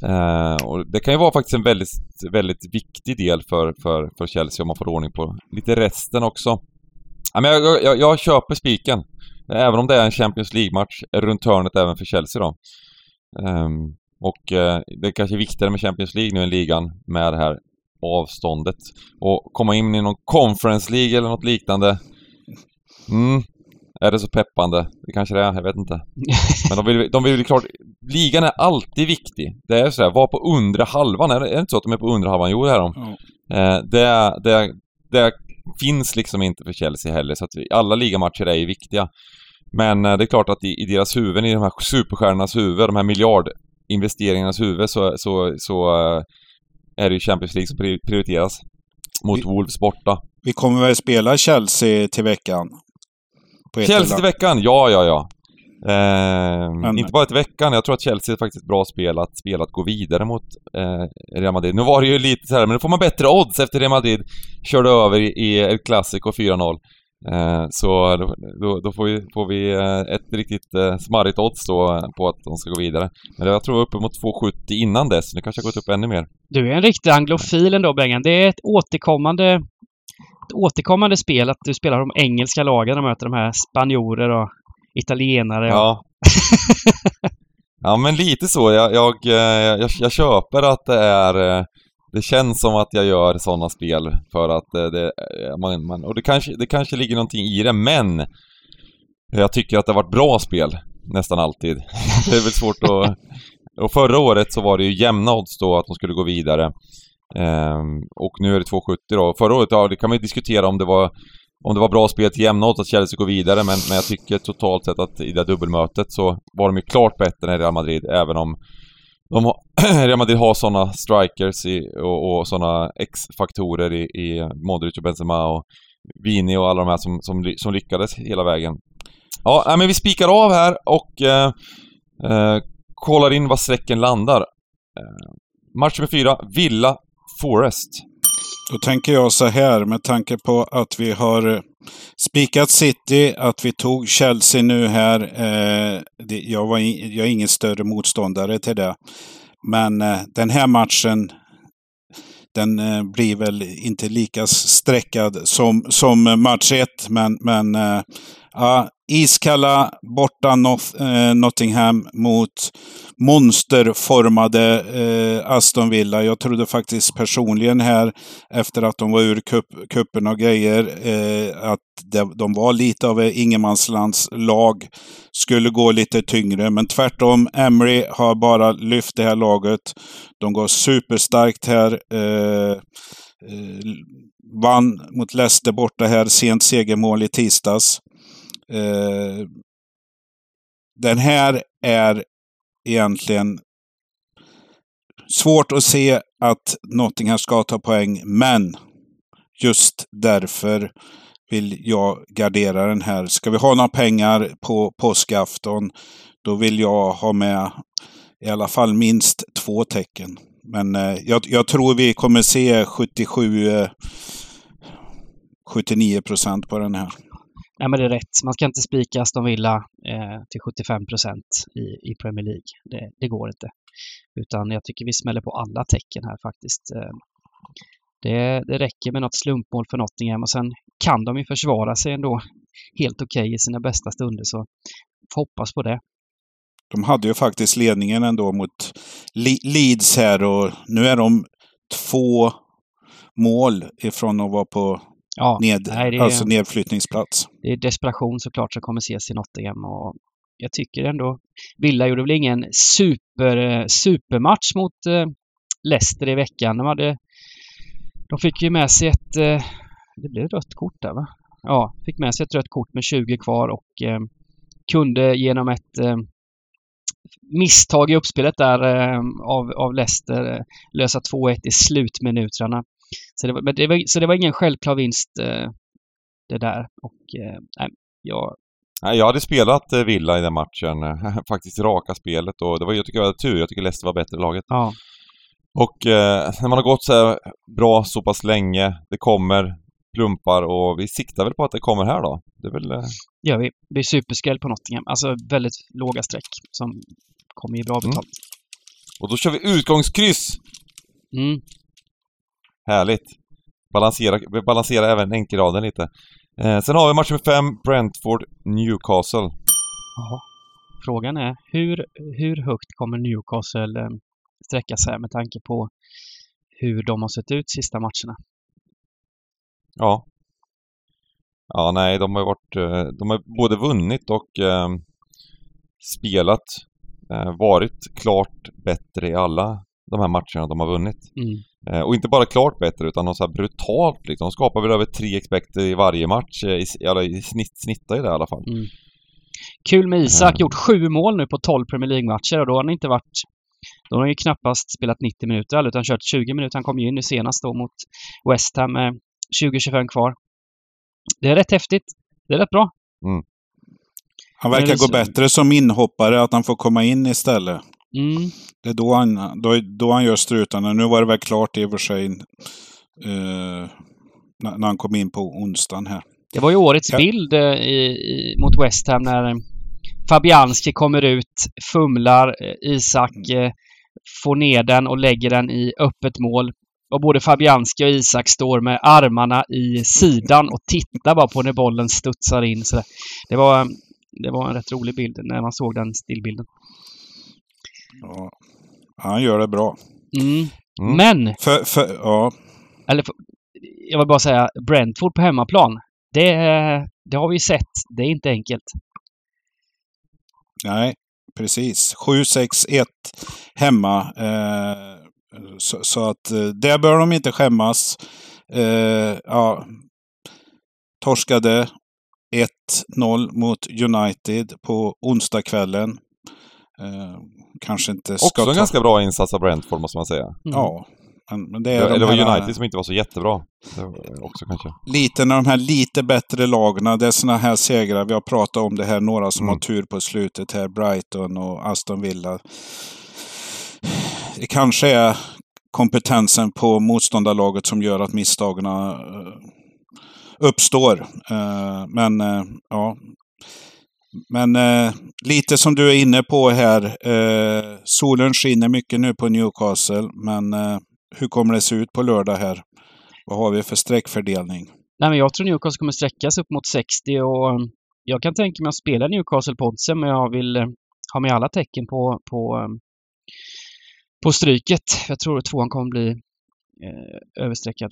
Eh, och det kan ju vara faktiskt en väldigt, väldigt viktig del för, för, för Chelsea om man får ordning på lite resten också. Ja, men jag, jag, jag köper spiken. Även om det är en Champions League-match runt hörnet även för Chelsea då. Um, och eh, det är kanske viktigare med Champions League nu än ligan med det här avståndet. Och komma in i någon Conference League eller något liknande. Mm. Är det så peppande? Det kanske det är, jag vet inte. Men de vill, de vill klart... Ligan är alltid viktig. Det är så här, var på undre halvan. Är det, är det inte så att de är på undre halvan? Jo, det är de. Mm. Eh, det, det, det finns liksom inte för Chelsea heller, så att alla ligamatcher är ju viktiga. Men eh, det är klart att i, i deras huvuden, i de här superstjärnornas huvud, de här miljard investeringarnas huvud så, så, så eh, är det ju Champions League som prioriteras. Mot vi, Wolves borta. Vi kommer väl spela Chelsea till veckan? Chelsea till veckan? Ja, ja, ja. Eh, Men, inte bara till veckan, jag tror att Chelsea är faktiskt bra spel att spela att gå vidare mot eh, Real Madrid. Nu var det ju lite så här, men nu får man bättre odds efter Real Madrid körde över i El Clasico 4-0. Eh, så då, då, får vi, får vi eh, ett riktigt eh, smarrigt odds då på att de ska gå vidare. Men jag tror uppemot 2,70 innan dess, nu kanske har gått upp ännu mer. Du är en riktig anglofil ändå Bengan. Det är ett återkommande, ett återkommande spel att du spelar de engelska lagen och möter de här spanjorer och italienare. Ja. ja men lite så. Jag, jag, jag, jag köper att det är det känns som att jag gör sådana spel för att eh, det, eh, man, man, och det kanske, det kanske ligger någonting i det, men jag tycker att det har varit bra spel nästan alltid. det är väl svårt att... Och förra året så var det ju jämna odds då att de skulle gå vidare. Ehm, och nu är det 2,70 då. Förra året, ja det kan man ju diskutera om det var om det var bra spel till jämna odds att Chelsea går vidare, men, men jag tycker totalt sett att i det dubbelmötet så var de ju klart bättre än Real Madrid, även om de har, Real Madrid har sådana strikers i, och, och sådana X-faktorer i, i Modric och Benzema och Vini och alla de här som, som, som lyckades hela vägen. Ja, nej men vi spikar av här och eh, eh, kollar in var strecken landar. Eh, match nummer fyra, Villa Forest. Då tänker jag så här med tanke på att vi har eh, spikat City, att vi tog Chelsea nu här. Eh, det, jag, var in, jag är ingen större motståndare till det. Men eh, den här matchen, den eh, blir väl inte lika streckad som, som match 1. Men, men eh, ja, iskalla borta North, eh, Nottingham mot monsterformade eh, Aston Villa. Jag trodde faktiskt personligen här, efter att de var ur kuppen och grejer, eh, att de, de var lite av ett ingenmanslandslag. Skulle gå lite tyngre, men tvärtom. Emery har bara lyft det här laget. De går superstarkt här. Eh, eh vann mot Leicester borta här, sent segermål i tisdags. Eh, den här är egentligen svårt att se att Nottingham ska ta poäng, men just därför vill jag gardera den här. Ska vi ha några pengar på påskafton, då vill jag ha med i alla fall minst två tecken. Men eh, jag, jag, tror vi kommer se 77 eh, 79 procent på den här. Nej, men det är rätt. Man ska inte spika Aston Villa eh, till 75 procent i, i Premier League. Det, det, går inte. Utan jag tycker vi smäller på alla tecken här faktiskt. Eh, det, det räcker med något slumpmål för Nottingham och sen kan de ju försvara sig ändå helt okej okay i sina bästa stunder. Så får hoppas på det. De hade ju faktiskt ledningen ändå mot Leeds här och nu är de två mål ifrån att vara på ja, ned, nej, är, alltså nedflyttningsplats. Det är desperation såklart som kommer ses i Nottingham och jag tycker ändå Villa gjorde väl ingen super, supermatch mot eh, Leicester i veckan. De, hade, de fick ju med sig ett... Eh, det blev rött kort där va? Ja, fick med sig ett rött kort med 20 kvar och eh, kunde genom ett eh, misstag i uppspelet där eh, av, av Leicester eh, lösa 2-1 i slutminuterna. Så det, var, det var, så det var ingen självklar vinst eh, det där. Och nej, jag... Jag hade spelat Villa i den matchen. Faktiskt raka spelet och det var, jag tycker jag hade tur. Jag tycker Leicester var bättre laget. Ja. Och eh, när man har gått så bra så pass länge, det kommer plumpar och vi siktar väl på att det kommer här då. Det är väl... Eh... Ja, vi blir superskräll på Nottingham. Alltså väldigt låga streck som kommer ge bra mm. betalt. Mm. Och då kör vi utgångskryss! Mm. Härligt. Balansera, balansera även enkelraden lite. Eh, sen har vi match nummer fem, Brentford, Newcastle. Jaha. Frågan är hur, hur högt kommer Newcastle eh, sträcka sig med tanke på hur de har sett ut sista matcherna? Ja. Ja, nej, de har varit... Eh, de har både vunnit och eh, spelat, eh, varit klart bättre i alla de här matcherna de har vunnit. Mm. Eh, och inte bara klart bättre utan de så här brutalt liksom. De skapar väl över tre expected i varje match. Eh, I, i, i snitt, snittar i det i alla fall. Mm. Kul med Isak, gjort sju mål nu på 12 Premier League-matcher och då har han inte varit då har han ju knappast spelat 90 minuter utan kört 20 minuter. Han kom ju in nu senast då mot West Ham med 20-25 kvar. Det är rätt häftigt. Det är rätt bra. Mm. Han verkar gå bättre som inhoppare, att han får komma in istället. Mm. Det är då han, då, då han gör strutarna. Nu var det väl klart i och för sig uh, när han kom in på onsdagen här. Det var ju årets ja. bild uh, i, i, mot West Ham när Fabianski kommer ut, fumlar, Isak uh, får ner den och lägger den i öppet mål. Och både Fabianski och Isak står med armarna i sidan och tittar bara på när bollen studsar in. Så det, var, det var en rätt rolig bild när man såg den stillbilden. Ja, han gör det bra. Mm. Mm. Men! För, för, ja. Eller, jag vill bara säga, Brentford på hemmaplan. Det, det har vi sett. Det är inte enkelt. Nej, precis. 7-6-1 hemma. Eh, så, så, att eh, där bör de inte skämmas. Eh, ja, torskade 1-0 mot United på onsdagskvällen. Eh, kanske inte ska Också en ta... ganska bra insats av Brentford måste man säga. Mm. Ja. Men, men det, är Eller de var här... United som inte var så jättebra. också kanske. Lite när de här lite bättre lagna, det är sådana här segrar. Vi har pratat om det här, några som mm. har tur på slutet här. Brighton och Aston Villa det kanske är kompetensen på motståndarlaget som gör att misstagen eh, uppstår. Eh, men eh, ja, men eh, lite som du är inne på här. Eh, solen skiner mycket nu på Newcastle, men eh, hur kommer det se ut på lördag här? Vad har vi för sträckfördelning? Nej, men jag tror Newcastle kommer sträckas upp mot 60 och mm, jag kan tänka mig att spela Newcastle på oddsen, men jag vill ha med alla tecken på, på mm, på stryket. Jag tror att tvåan kommer bli eh, överstreckad.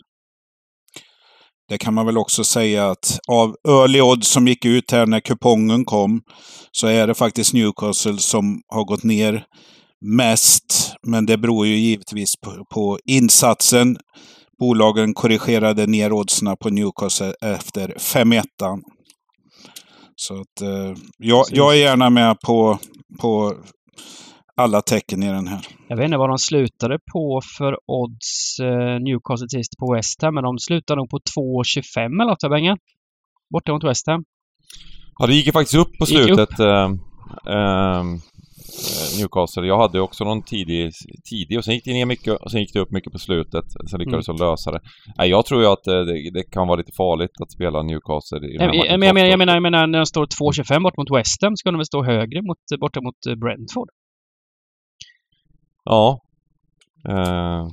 Det kan man väl också säga att av early odds som gick ut här när kupongen kom så är det faktiskt Newcastle som har gått ner mest. Men det beror ju givetvis på, på insatsen. Bolagen korrigerade ner oddsen på Newcastle efter 5-1. Så att, eh, jag, jag är gärna med på, på alla tecken i den här. Jag vet inte vad de slutade på för odds eh, Newcastle sist på West Ham, men de slutade nog på 2,25 eller något, Bengen? Borta mot West Ham. Ja, det gick ju faktiskt upp på slutet. Eh, eh, Newcastle. Jag hade också någon tidig, tidig och sen gick det ner mycket och sen gick det upp mycket på slutet. Sen lyckades jag lösa det. Nej, jag tror ju att eh, det, det kan vara lite farligt att spela Newcastle i den här Jag, jag, matchen. jag, menar, jag, menar, jag menar, när de står 2,25 bort mot West Ham ska de väl stå högre mot, borta mot Brentford? Ja. Eh,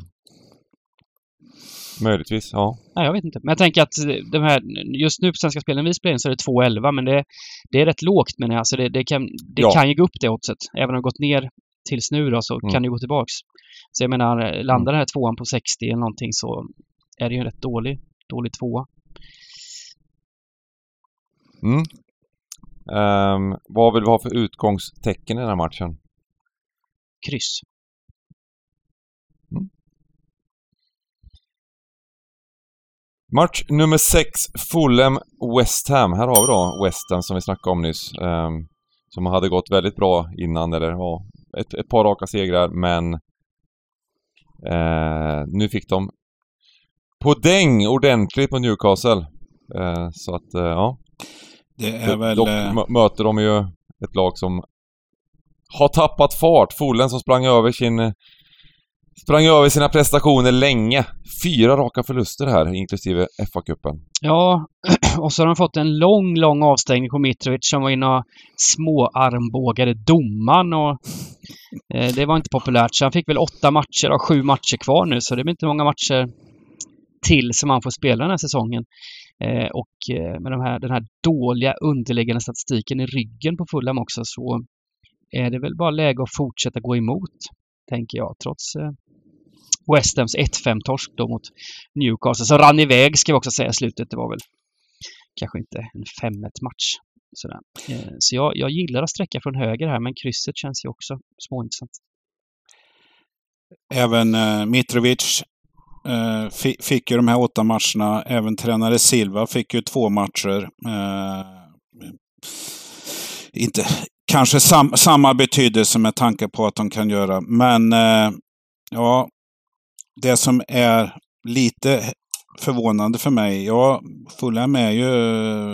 möjligtvis, ja. Nej, jag vet inte. Men jag tänker att de här, just nu på Svenska Spelen vi spelar in så är det 2,11 men det, det är rätt lågt menar jag. Alltså det, det, kan, det Ja. kan ju gå upp det oddset. Även om det har gått ner tills nu då så Mm. kan det gå tillbaks. Så jag menar, landar den här tvåan på 60 eller någonting så är det ju en rätt dålig, dålig tvåa. Mm. Ehm, vad vill vi ha för utgångstecken i den här matchen? Kryss. Match nummer 6, Fulham West Ham. Här har vi då West Ham som vi snackade om nyss. ehm, som hade gått väldigt bra innan, eller ja, ett, ett par raka segrar, men eh, nu fick de på däng ordentligt på Newcastle. Eh, så att, eh, ja. Det är väl... Dock mö- möter de ju ett lag som har tappat fart. Fulham som sprang över sin... Sprang över sina prestationer länge. Fyra raka förluster här, inklusive FA-cupen. Ja, och så har de fått en lång, lång avstängning på Mitrovic som var inne och småarmbågade domaren och eh, det var inte populärt. Så han fick väl åtta matcher och sju matcher kvar nu så det blir inte många matcher till som han får spela den här säsongen. Eh, och eh, med de här, den här dåliga underliggande statistiken i ryggen på Fulham också så är det väl bara läge att fortsätta gå emot, tänker jag, trots eh, West Hams 1-5-torsk då mot Newcastle som rann iväg ska vi också säga i slutet. Det var väl kanske inte en 5-1-match. Sådär. Eh, så jag, jag gillar att sträcka från höger här men krysset känns ju också småintressant. Även eh, Mitrovic eh, fick ju de här åtta matcherna. Även tränare Silva fick ju två matcher. Eh, inte kanske sam, samma betydelse med tanke på att de kan göra. Men eh, ja, det som är lite förvånande för mig. Ja, Fulham är ju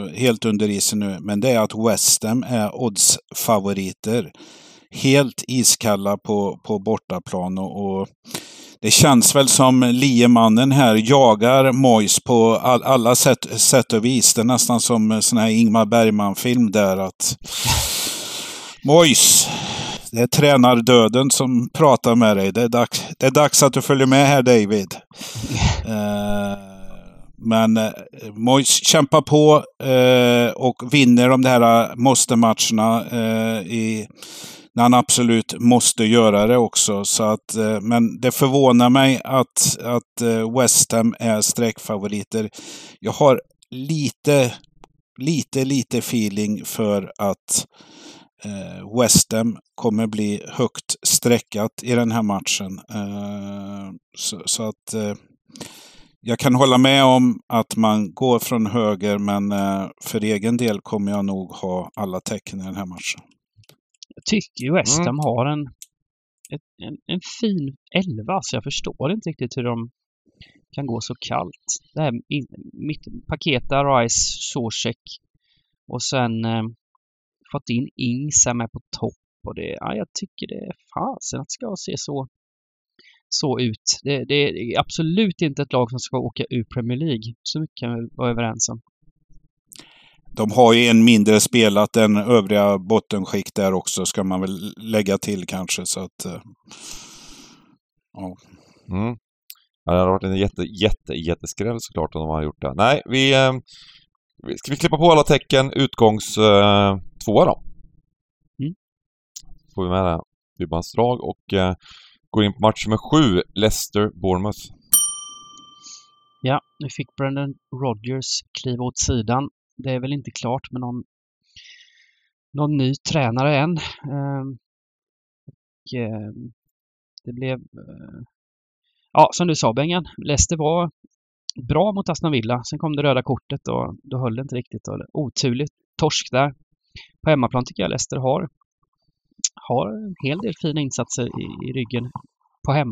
eh, helt under isen nu. Men det är att West Ham är oddsfavoriter helt iskalla på, på bortaplan och, och det känns väl som liemannen här jagar Mois på all, alla sätt, sätt och vis. Det är nästan som en sån här Ingmar Bergman-film där att Mois, det är tränardöden som pratar med dig. Det är dags, det är dags att du följer med här David. Eh, men eh, Mois kämpar på eh, och vinner de här eh, måste-matcherna eh, i när han absolut måste göra det också. Så att, eh, men det förvånar mig att, att West Ham är streckfavoriter. Jag har lite, lite, lite feeling för att eh, West Ham kommer bli högt streckat i den här matchen. Eh, så, så att eh, jag kan hålla med om att man går från höger, men eh, för egen del kommer jag nog ha alla tecken i den här matchen. Jag tycker West Mm. Ham har en, ett, en, en fin elva så jag förstår inte riktigt hur de kan gå så kallt. Det här mitt, Paketa, Rice, Zuzek och sen eh, fått in Ings här med på topp och det, ja, jag tycker det är fasen att det ska se så så ut. Det, det är absolut inte ett lag som ska åka ur Premier League. Så mycket kan vi vara överens om. De har ju en mindre spelat än övriga bottenskikt där också, ska man väl lägga till kanske. Så att, eh, ja. Mm. Ja, det hade varit en jätte, jätte, jätteskräll såklart om de hade gjort det. Nej, vi... Eh, vi- ska vi klippa på alla tecken? Utgångs eh, tvåa då. Mm. Får vi med det. Rybbans drag och eh, går in på match nummer sju, Leicester-Bournemouth. Ja, nu fick Brendan Rodgers kliva åt sidan. Det är väl inte klart med någon, någon ny tränare än. Ehm, och, ehm, det blev... eh, ja, som du sa Bengan, Leicester var bra mot Aston Villa. Sen kom det röda kortet och då höll det inte riktigt. Och oturligt torsk där. På hemmaplan tycker jag Leicester har har en hel del fina insatser i, i ryggen på, hem,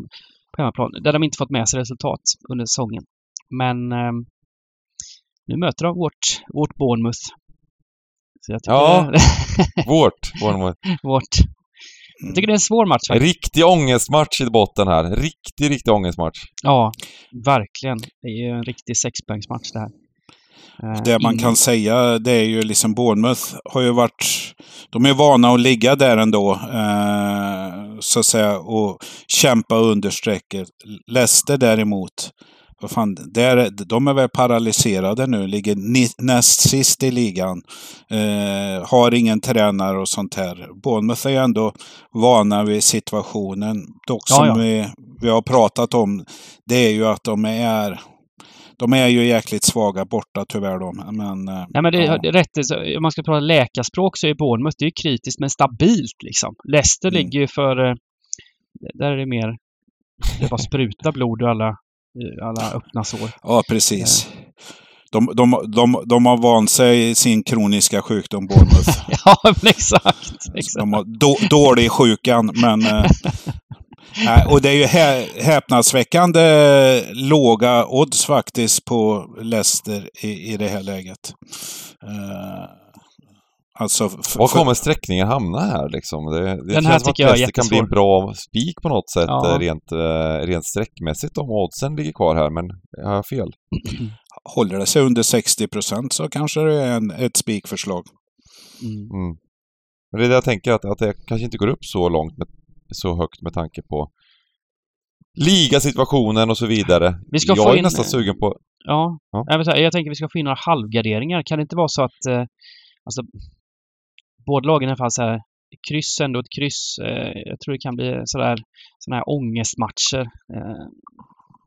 på hemmaplan, där de inte fått med sig resultat under säsongen. Men eh, nu möter de vårt, vårt Bournemouth. Så jag tycker Ja. det, Vårt Bournemouth. vårt. Jag tycker det är en svår match faktiskt. Riktig ångestmatch i botten här. Riktig, riktig ångestmatch. Ja, verkligen. Det är ju en riktig sexpoängsmatch det här. Eh, Det man kan säga det är ju liksom Bournemouth har ju varit... De är vana att ligga där ändå. Eh, så att säga och kämpa under strecket. Leicester däremot. Vad fan, där, de är väl paralyserade nu. Ligger näst sist i ligan. Eh, har ingen tränare och sånt här. Bournemouth är ju ändå vana vid situationen. Dock Ja, som ja. Vi, vi har pratat om. Det är ju att de är de är ju jäkligt svaga borta tyvärr de. Men, eh, Nej men det, ja. rätt. Om man ska prata läkarspråk så är Bournemouth det är ju kritiskt men stabilt liksom. Leicester Mm. ligger ju för... eh, Där är det mer... Det bara spruta blod ur alla, ur alla öppna sår. Ja, precis. De, de, de, de har vant sig sin kroniska sjukdom, Bournemouth. Ja, men exakt. exakt. De har då, dålig sjukan, men... Eh, och det är ju hä, häpnadsväckande låga odds faktiskt på Leicester i, i det här läget. Eh, alltså... f- Var för- kommer sträckningen hamna här liksom? Det, det Den här känns som att tycker jag är Leicester kan bli en bra spik på något sätt Ja. rent, eh, rent sträckmässigt om oddsen ligger kvar här, men har jag fel? Håller det sig under 60 procent så kanske det är en, ett spikförslag. Mm. Mm. Men det är det jag tänker, att, att det kanske inte går upp så långt, med, så högt med tanke på ligasituationen och så vidare. Vi ska jag få är in- nästan sugen på... Ja, Ja. Jag, jag tänker vi ska få in några halvgarderingar. Kan det inte vara så att eh, alltså, båda lagen i alla fall så här, kryss ändå ett kryss. Eh, jag tror det kan bli sådär, sådana här ångestmatcher. Eh,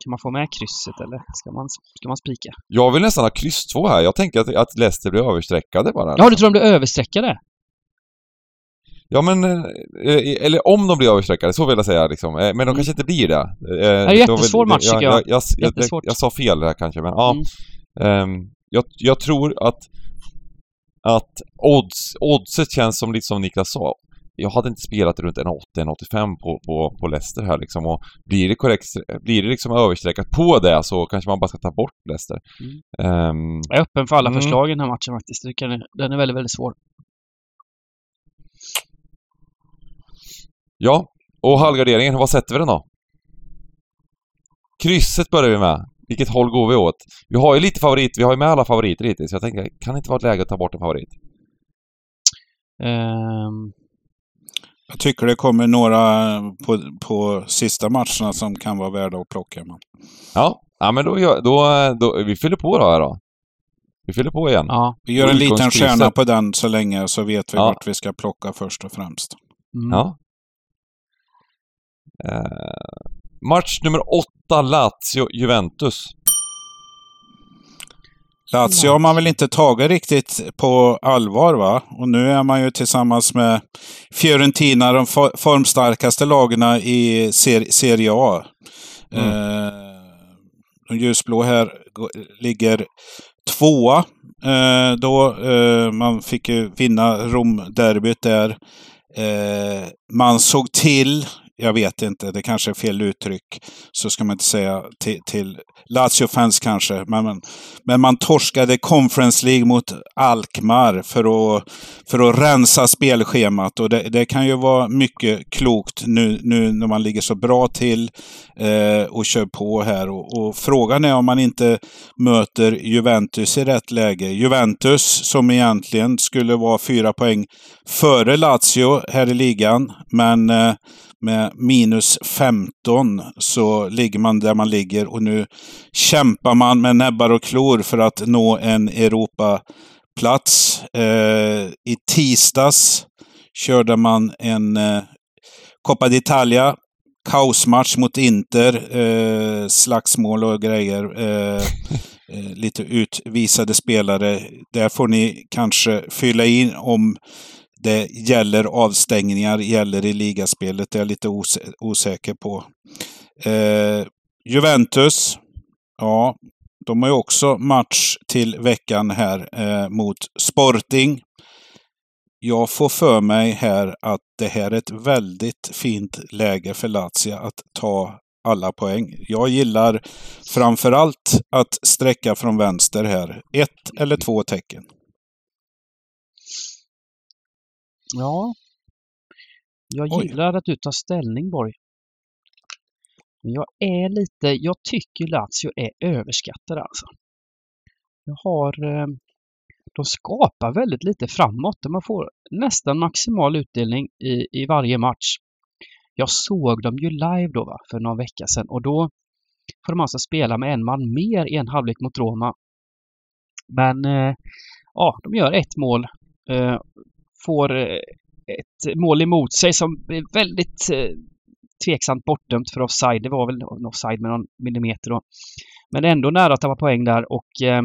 kan man få med krysset eller ska man, ska man spika? Jag vill nästan ha kryss 2 här. Jag tänker att, att Leicester blir överstreckade bara. Ja, du tror de blir överstreckade? Ja, men... eh, Eller om de blir överstreckade, så vill jag säga liksom. Eh, Men de Mm. kanske inte blir det. Eh, Det är en jättesvår match, jag, tycker jag. jag, jag, jag, jag sa fel där kanske, men ja. Mm. Ehm, jag, tror att, att odds, oddset känns som lite som Niklas sa. Jag hade inte spelat runt 1,80-1,85 på, på, på Leicester här liksom och blir det korrekt, blir det liksom överstreckat på det så kanske man bara ska ta bort Leicester. Mm. Ehm, Jag är öppen för alla Mm. förslag i den här matchen faktiskt. Den är väldigt, väldigt svår. Ja, och halvgarderingen, vad sätter vi den då? Krysset börjar vi med. Vilket håll går vi åt? Vi har ju lite favorit, vi har ju med alla favoriter hittills. Jag tänker, kan det inte vara ett läge att ta bort en favorit? Ehm, Jag tycker det kommer några på, på sista matcherna som kan vara värda att plocka. Men. Ja, ja men då, gör- då, då, vi fyller på då här då. Vi fyller på igen. ja. Vi gör en liten stjärna på den så länge så vet vi Ja. vart vi ska plocka först och främst. Mm. Ja. Eh, match nummer åtta, Lazio-Juventus. Lazio har man väl inte tagit riktigt på allvar va? Och nu är man ju tillsammans med Fiorentina de for- formstarkaste lagen i ser- Serie A. Mm. Eh, de ljusblå här ligger tvåa. Eh, då eh, man fick ju vinna Rom-derbyt där. Eh, man såg till, jag vet inte, det kanske är fel uttryck, så ska man inte säga till, till Lazio-fans kanske, men, men, men man torskade Conference League mot Alkmaar för att, för att rensa spelschemat. Och det, det kan ju vara mycket klokt nu, nu när man ligger så bra till eh, och kör på här. Och, och frågan är om man inte möter Juventus i rätt läge. Juventus som egentligen skulle vara fyra poäng före Lazio här i ligan, men eh, med minus 15 så ligger man där man ligger och nu kämpar man med näbbar och klor för att nå en Europaplats. Eh, I tisdags körde man en eh, Coppa d'Italia kaosmatch mot Inter, eh, slagsmål och grejer. Eh, eh lite utvisade spelare. Där får ni kanske fylla in om det gäller avstängningar, gäller i ligaspelet. Det är jag lite osä- osäker på. Eh, Juventus, ja, de har ju också match till veckan här eh, mot Sporting. jag får för mig här att det här är ett väldigt fint läge för Lazio att ta alla poäng. Jag gillar framförallt att sträcka från vänster här. Ett eller två tecken. Ja. Jag Oj. gillar att du tar ställning, Borg. Men jag är lite... Jag tycker Lazio är överskattade alltså. Jag har... Eh, de skapar väldigt lite framåt. Man får nästan maximal utdelning i, i varje match. Jag såg dem ju live då va, för några veckor sedan och då får de alltså spela med en man mer i en halvlek mot Roma. Men eh, ja, de gör ett mål. Eh, får eh, ett mål emot sig som blir väldigt eh, tveksamt bortdömt för offside. Det var väl en offside med någon millimeter då. Men ändå nära att tappa poäng där och eh,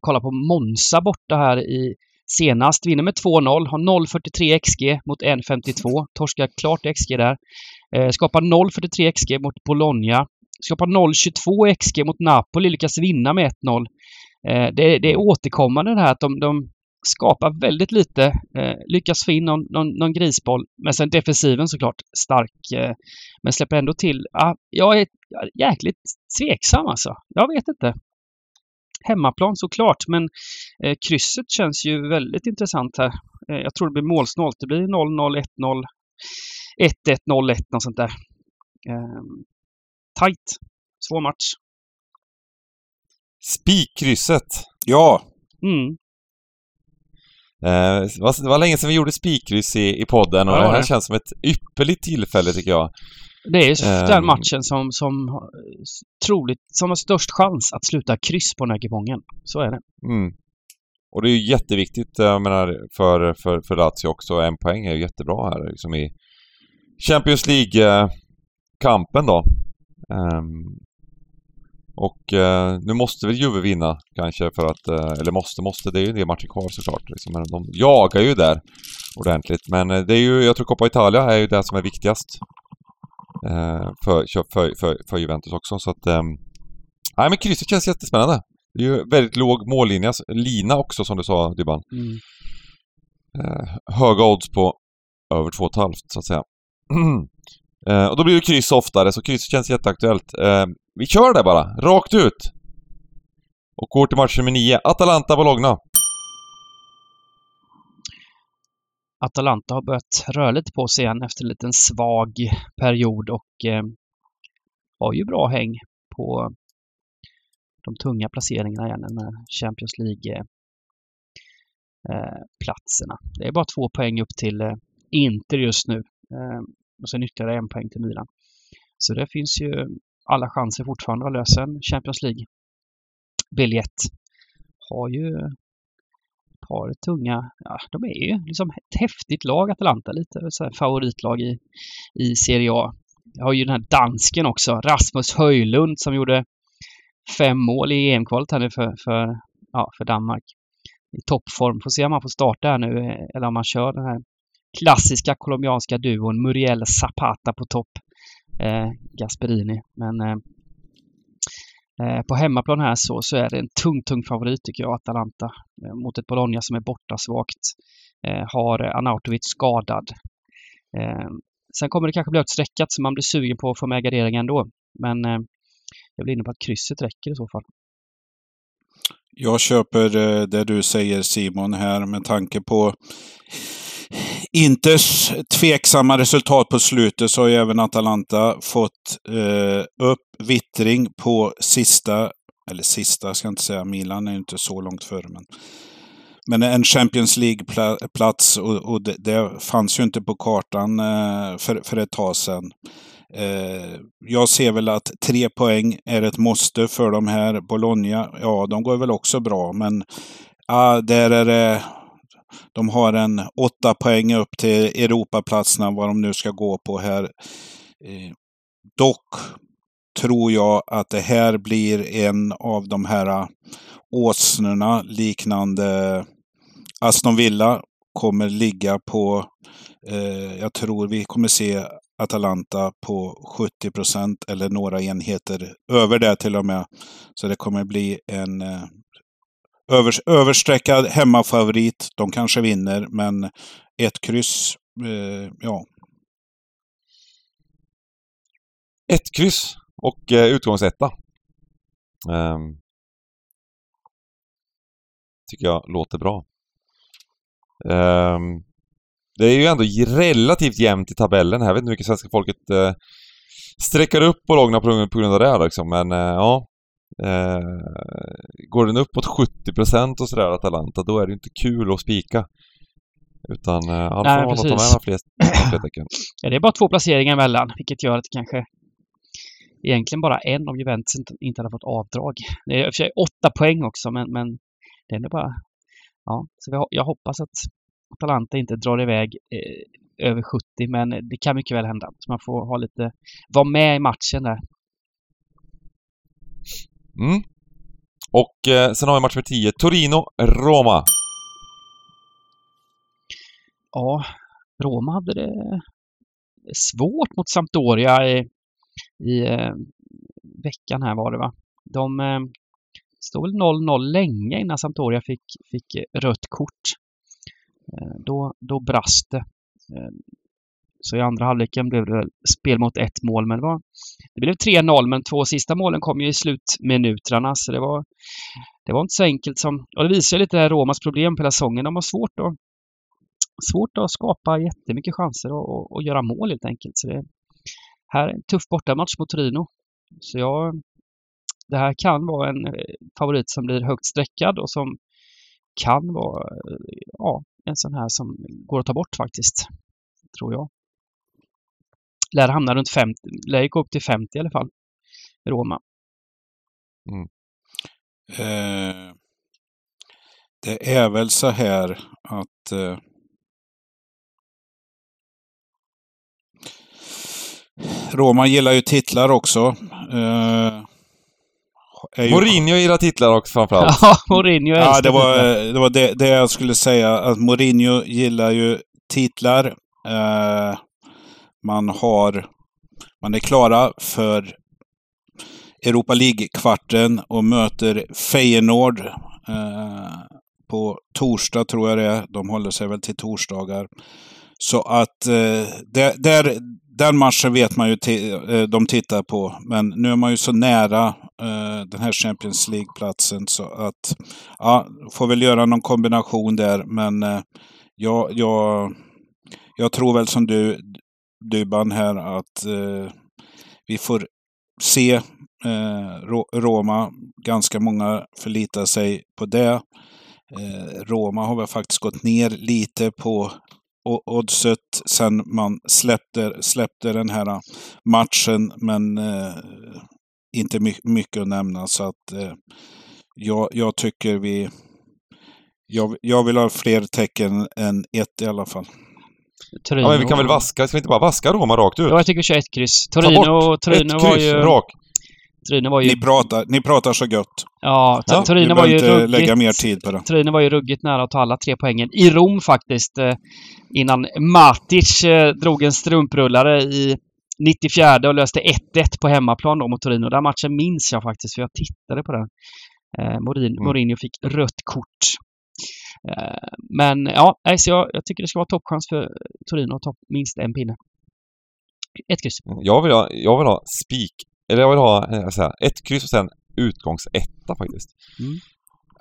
kolla på Monza borta här i senast. Vinner med 2-0, har 0,43 XG mot 1,52. Torskar klart XG där. Eh, skapar 0,43 XG mot Bologna. Skapar 0,22 XG mot Napoli, lyckas vinna med 1-0. Eh, det, det är återkommande det här att de, de skapar väldigt lite, eh, lyckas få in någon, någon, någon grisboll. Men sen defensiven såklart stark. Eh, men släpper ändå till. Ah, jag är jäkligt tveksam alltså. Jag vet inte. Hemmaplan såklart, men eh, krysset känns ju väldigt intressant här. Eh, jag tror det blir målsnålt. Det blir 0-0, 1-0, 1-1, 0-1, något sånt där. Eh, tight. Svår match. Spikkrysset. Ja, Mm. Eh, det, var, det var länge sedan vi gjorde spikkryss i, i podden och Ja, det här det. känns som ett ypperligt tillfälle tycker jag. Det är ju Ehm. den matchen som, som troligt, som har störst chans att sluta kryss på den här kupongen. Så är det. Mm. Och det är ju jätteviktigt, eh, jag menar, för, för, för Lazio också. En poäng är ju jättebra här liksom i Champions League-kampen då. Ehm, och eh, nu måste väl Juve vinna kanske för att, eh, eller måste, måste, det är ju en del matcher kvar såklart. Liksom. Men de jagar ju där ordentligt. Men eh, det är ju, jag tror Coppa Italia är ju det som är viktigast. eh, för, för, för, för Juventus också. Så att, ehm, nej men krysset känns jättespännande. Det är ju väldigt låg mållinja, lina också som du sa Dybban. Mm. Eh, höga odds på över 2,5 så att säga. och då blir det kryss oftare, så kryss känns jätteaktuellt. Vi kör det bara, rakt ut! Och går till match nummer 9, Atalanta-Bologna. Atalanta har börjat röra lite på sig igen efter en liten svag period och eh, har ju bra häng på de tunga placeringarna igen, de här Champions League eh, platserna. Det är bara två poäng upp till eh, Inter just nu. Eh, och sen ytterligare en poäng till Milan. Så det finns ju alla chanser fortfarande att lösa en Champions League-biljett. Har ju ett par tunga, ja, de är ju liksom ett häftigt lag Atalanta, lite så här favoritlag i, i Serie A. Jag har ju den här dansken också, Rasmus Höjlund som gjorde fem mål i EM-kvalet här nu för, för, ja, för Danmark. I toppform. Får se om han får starta här nu eh, eller om han kör den här klassiska colombianska duon Muriel Zapata på topp. Eh, Gasperini. Men eh, eh, på hemmaplan här så, så är det en tung, tung favorit tycker jag, Atalanta. Eh, mot ett Bologna som är borta svagt. Eh, har Anautovic skadad. Eh, sen kommer det kanske bli utsträckat så man blir sugen på att få med gardering ändå. Men eh, jag blir inne på att krysset räcker i så fall. jag köper eh, det du säger Simon här med tanke på Inters tveksamma resultat på slutet så har ju även Atalanta fått eh, upp vittring på sista, eller sista ska jag inte säga, Milan är ju inte så långt före. Men, men en Champions League-plats och, och det, det fanns ju inte på kartan eh, för, för ett tag sedan. Eh, jag ser väl att tre poäng är ett måste för de här. Bologna, ja de går väl också bra men ah, där är det de har en åtta poäng upp till Europaplatserna, vad de nu ska gå på här. Eh, dock tror jag att det här blir en av de här åsnorna liknande Aston Villa kommer ligga på, eh, jag tror vi kommer se Atalanta på 70 procent eller några enheter över det till och med. Så det kommer bli en eh, övers, överstreckad hemmafavorit. De kanske vinner, men ett kryss, eh, ja. Ett kryss och eh, utgångsetta. Eh, tycker jag låter bra. Eh, det är ju ändå relativt jämnt i tabellen här. Jag vet inte hur mycket svenska folket eh, sträcker upp bolagen på, på grund av det liksom. Men eh, ja. Eh, går den upp mot 70% och sådär Atalanta, då är det inte kul att spika. Utan eh, ja, Nej, får man ta med fler. Ja, det är bara två placeringar emellan, vilket gör att det kanske egentligen bara en av Juventus inte, inte hade fått avdrag. Det är i och för sig åtta poäng också, men, men det är bara... Ja, så vi, jag hoppas att Atalanta inte drar iväg eh, över 70, men det kan mycket väl hända. Så man får ha lite... Vara med i matchen där. Mm. Och eh, sen har vi match för 10. Torino-Roma. Ja, Roma hade det svårt mot Sampdoria i, i eh, veckan här var det va. De eh, stod väl 0-0 länge innan Sampdoria fick, fick rött kort. Eh, då, då brast det. Eh, så i andra halvleken blev det spel mot ett mål, men det, var, det blev 3-0, men två sista målen kom ju i slutminuterna, så det var, det var inte så enkelt som... Och det visar ju lite det här Romas problem på hela säsongen. De har svårt att svårt att skapa jättemycket chanser och, och, och göra mål helt enkelt. Så det här är en tuff bortamatch mot Torino. Så jag, det här kan vara en eh, favorit som blir högt sträckad och som kan vara eh, ja, en sån här som går att ta bort faktiskt. Tror jag. Lär hamna runt 50, lär gå upp till 50 i alla fall. Roma. Eh, det är väl så här att eh, Roma gillar ju titlar också. Eh, är ju- Mourinho gillar titlar också framförallt. Ja, Mourinho Ja, älskar det var, titlar. det, var det, det jag skulle säga. Att Mourinho gillar ju titlar. Eh, man har... Man är klara för Europa League-kvarten och möter Feyenoord eh, på torsdag, tror jag det är. De håller sig väl till torsdagar. Så att eh, där, där, den matchen vet man ju ti- eh, de tittar på. Men nu är man ju så nära eh, den här Champions League-platsen så att ja, får väl göra någon kombination där. Men eh, jag, jag, jag tror väl som du, Dybban här att eh, vi får se eh, Roma. Ganska många förlitar sig på det. Eh, Roma har väl faktiskt gått ner lite på oddset sen man släppte, släppte den här matchen. Men eh, inte my- mycket att nämna. Så att eh, jag, jag tycker vi... Jag, jag vill ha fler tecken än ett i alla fall. Torino. Ja, men vi kan väl vaska, ska vi inte bara vaska Roma rakt ut? Ja, jag tycker vi kör ett kryss. Ta Torino, bort Torino Ett var kryss, ju... rak. Torino var ju... Ni pratar, ni pratar så gött. Ja, Ja, Torino var ju inte ruggigt... lägga mer tid på det. Torino var ju ruggigt nära att ta alla tre poängen i Rom faktiskt. Eh, innan Matic eh, drog en strumprullare i 94 och löste 1-1 på hemmaplan då mot Torino. Den matchen minns jag faktiskt för jag tittade på den. Eh, Mourinho, Mm. Mourinho fick rött kort. Eh, men ja, så jag, jag tycker det ska vara toppchans för Torino att ta minst en pinne. Ett kryss. Jag vill ha, jag vill ha spik, eller jag vill ha, eh, säga, ett kryss och sen utgångsetta faktiskt. Mm.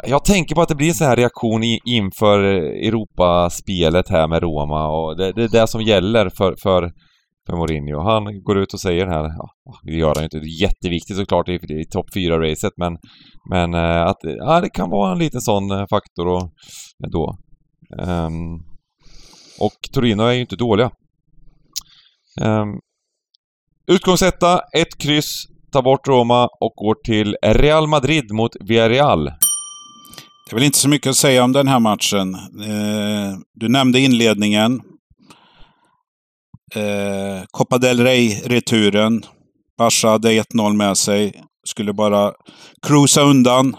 Jag tänker på att det blir en sån här reaktion i, inför eh, Europaspelet här med Roma och det, det är det som gäller för, för, för Mourinho. Han går ut och säger här, ja, det gör han ju inte, det är jätteviktigt såklart i, i topp 4-racet men, men eh, att ja, det kan vara en liten sån eh, faktor och, eh, då. Um, och Torino är ju inte dåliga. Um, utgångsetta, ett kryss, tar bort Roma och går till Real Madrid mot Villarreal. Det är väl inte så mycket att säga om den här matchen. Du nämnde inledningen. Eh, Copa del Rey-returen. Barca hade 1-0 med sig. Skulle bara cruisa undan.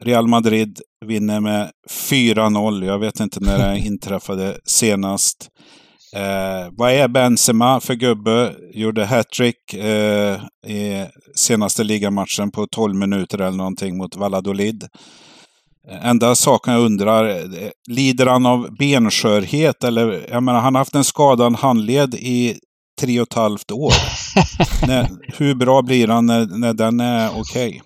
Real Madrid vinner med 4-0. Jag vet inte när det inträffade senast. Eh, vad är Benzema för gubbe? Gjorde hattrick eh, i senaste ligamatchen på 12 minuter eller någonting mot Valladolid. Enda saken jag undrar, lider han av benskörhet eller? Jag menar, han har haft en skadad handled i tre och ett halvt år. när, hur bra blir han när, när den är okej? Okay?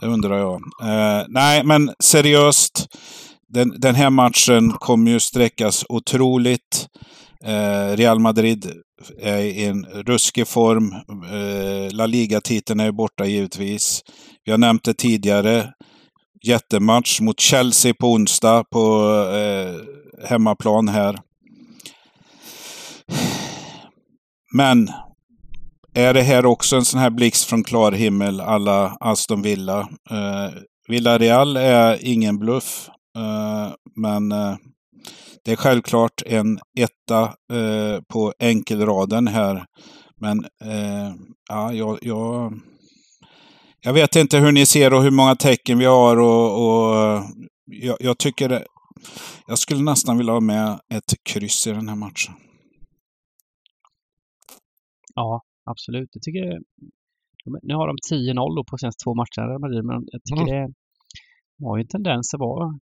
Det undrar jag. Eh, nej, men seriöst. Den, den här matchen kommer ju sträckas otroligt. Eh, Real Madrid är i en ruskig form. Eh, La Liga-titeln är borta givetvis. Vi har nämnt det tidigare. Jättematch mot Chelsea på onsdag på eh, hemmaplan här. Men är det här också en sån här blixt från klar himmel alla Aston Villa? Eh, Villarreal är ingen bluff. Eh, men eh, det är självklart en etta eh, på enkelraden här. Men eh, ja, jag, jag, jag, vet inte hur ni ser och hur många tecken vi har. och, och jag, jag tycker jag skulle nästan vilja ha med ett kryss i den här matchen. Ja, absolut. Jag tycker nu har de 10-0 på senaste två matcherna, men jag tycker mm. det har ju en tendens att vara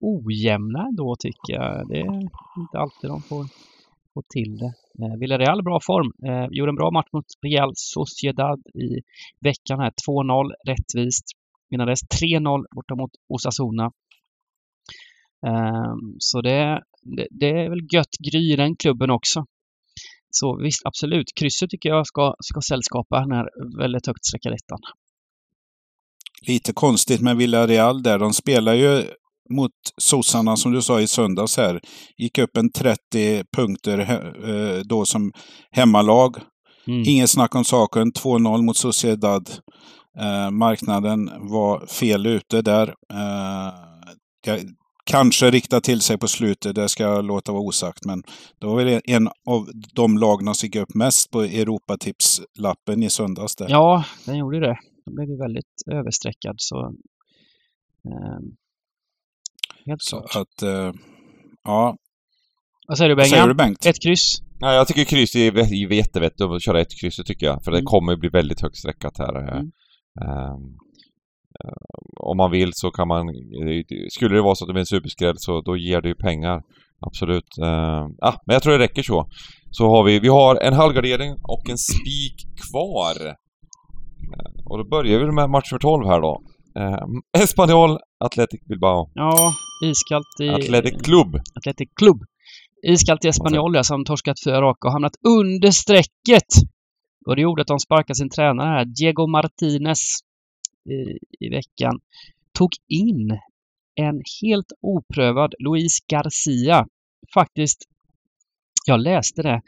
ojämna ändå tycker jag. Det är inte alltid de får, Få till det. Eh, Villarreal bra form. Eh, gjorde en bra match mot Real Sociedad i veckan här. 2-0 rättvist. Innan dess 3-0 borta mot Osasuna. Eh, så det, det, det, är väl gött gry i den klubben också. Så visst, absolut. Krysset tycker jag ska, ska sällskapa den här väldigt högt sträckade ettan. Lite konstigt med Villarreal där. De spelar ju mot sossarna som du sa i söndags här. Gick upp en 30 punkter eh, då som hemmalag. Mm. Ingen snack om saken. 2-0 mot Sociedad. Eh, marknaden var fel ute där. Eh, kanske rikta till sig på slutet, det ska jag låta vara osagt. Men det var väl en av de lagna som gick upp mest på Europatipslappen i söndags. Där. Ja, den gjorde det. Den blev ju väldigt överstreckad. Så, eh, helt så klart. att, eh, ja. Vad säger du Bengan? Säger du Bengt? Ett kryss? Ja, jag tycker kryss är jättevettigt att köra ett kryss, tycker jag. För det mm. kommer bli väldigt högt streckat här. Mm. Um, om man vill så kan man... Skulle det vara så att det blir en superskräll så då ger det ju pengar. Absolut. Uh, ah, men jag tror det räcker så. Så har vi, vi har en halvgardering och en spik kvar. Uh, och då börjar vi med match för 12 här då. Uh, Espanyol, Athletic Bilbao. Ja, iskallt i... Athletic Club. Athletic Club. Iskallt i Espanyol, ja, som torskat fyra raka och hamnat under strecket. Och det gjorde att de sparkade sin tränare här, Diego Martinez, i, i veckan. Tog in en helt oprövad Luis Garcia. Faktiskt, jag läste det.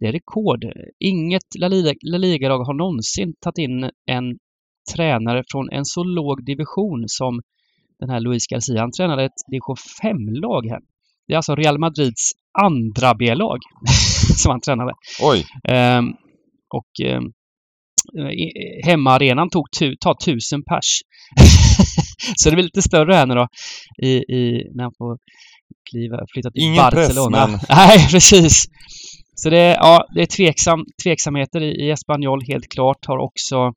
Det är rekord. Inget La Liga-lag har någonsin tagit in en tränare från en så låg division som den här Luis Garcia. Han tränade ett division 5-lag här. Det är alltså Real Madrids andra B-lag som han tränade. Oj! Um, och um, hemmaarenan tog tu, tar tusen pers. så det blir lite större här nu då i, i, när han får kliva, flytta till Ingen Barcelona. Press, men... Nej, precis. Så det, ja, det är tveksam, tveksamheter i, i Espanyol helt klart. Har också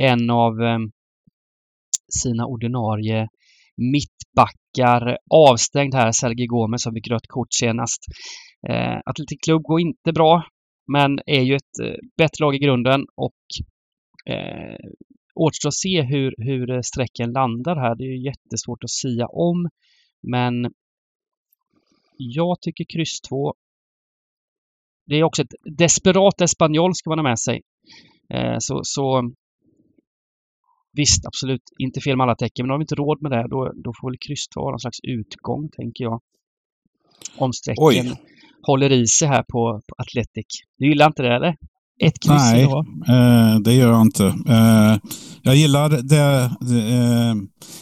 en av ehm, sina ordinarie mittbackar avstängd här, Sergio Gomez som fick rött kort senast. Eh, Atletic Club går inte bra, men är ju ett eh, bättre lag i grunden och eh, återstår att se hur, hur eh, sträcken landar här. Det är jättesvårt att sia om. Men jag tycker kryss 2. Det är också ett desperat Espanyol ska man ha med sig. Eh, så, så Visst, absolut, inte fel med alla tecken, men har vi inte råd med det, då, då får väl kryss 2 vara någon slags utgång, tänker jag. Om sträcken Oj. håller i sig här på, på Atletic. Du gillar inte det, eller? Ett kryss Nej, eh, det gör jag inte. Eh, jag gillar det, eh,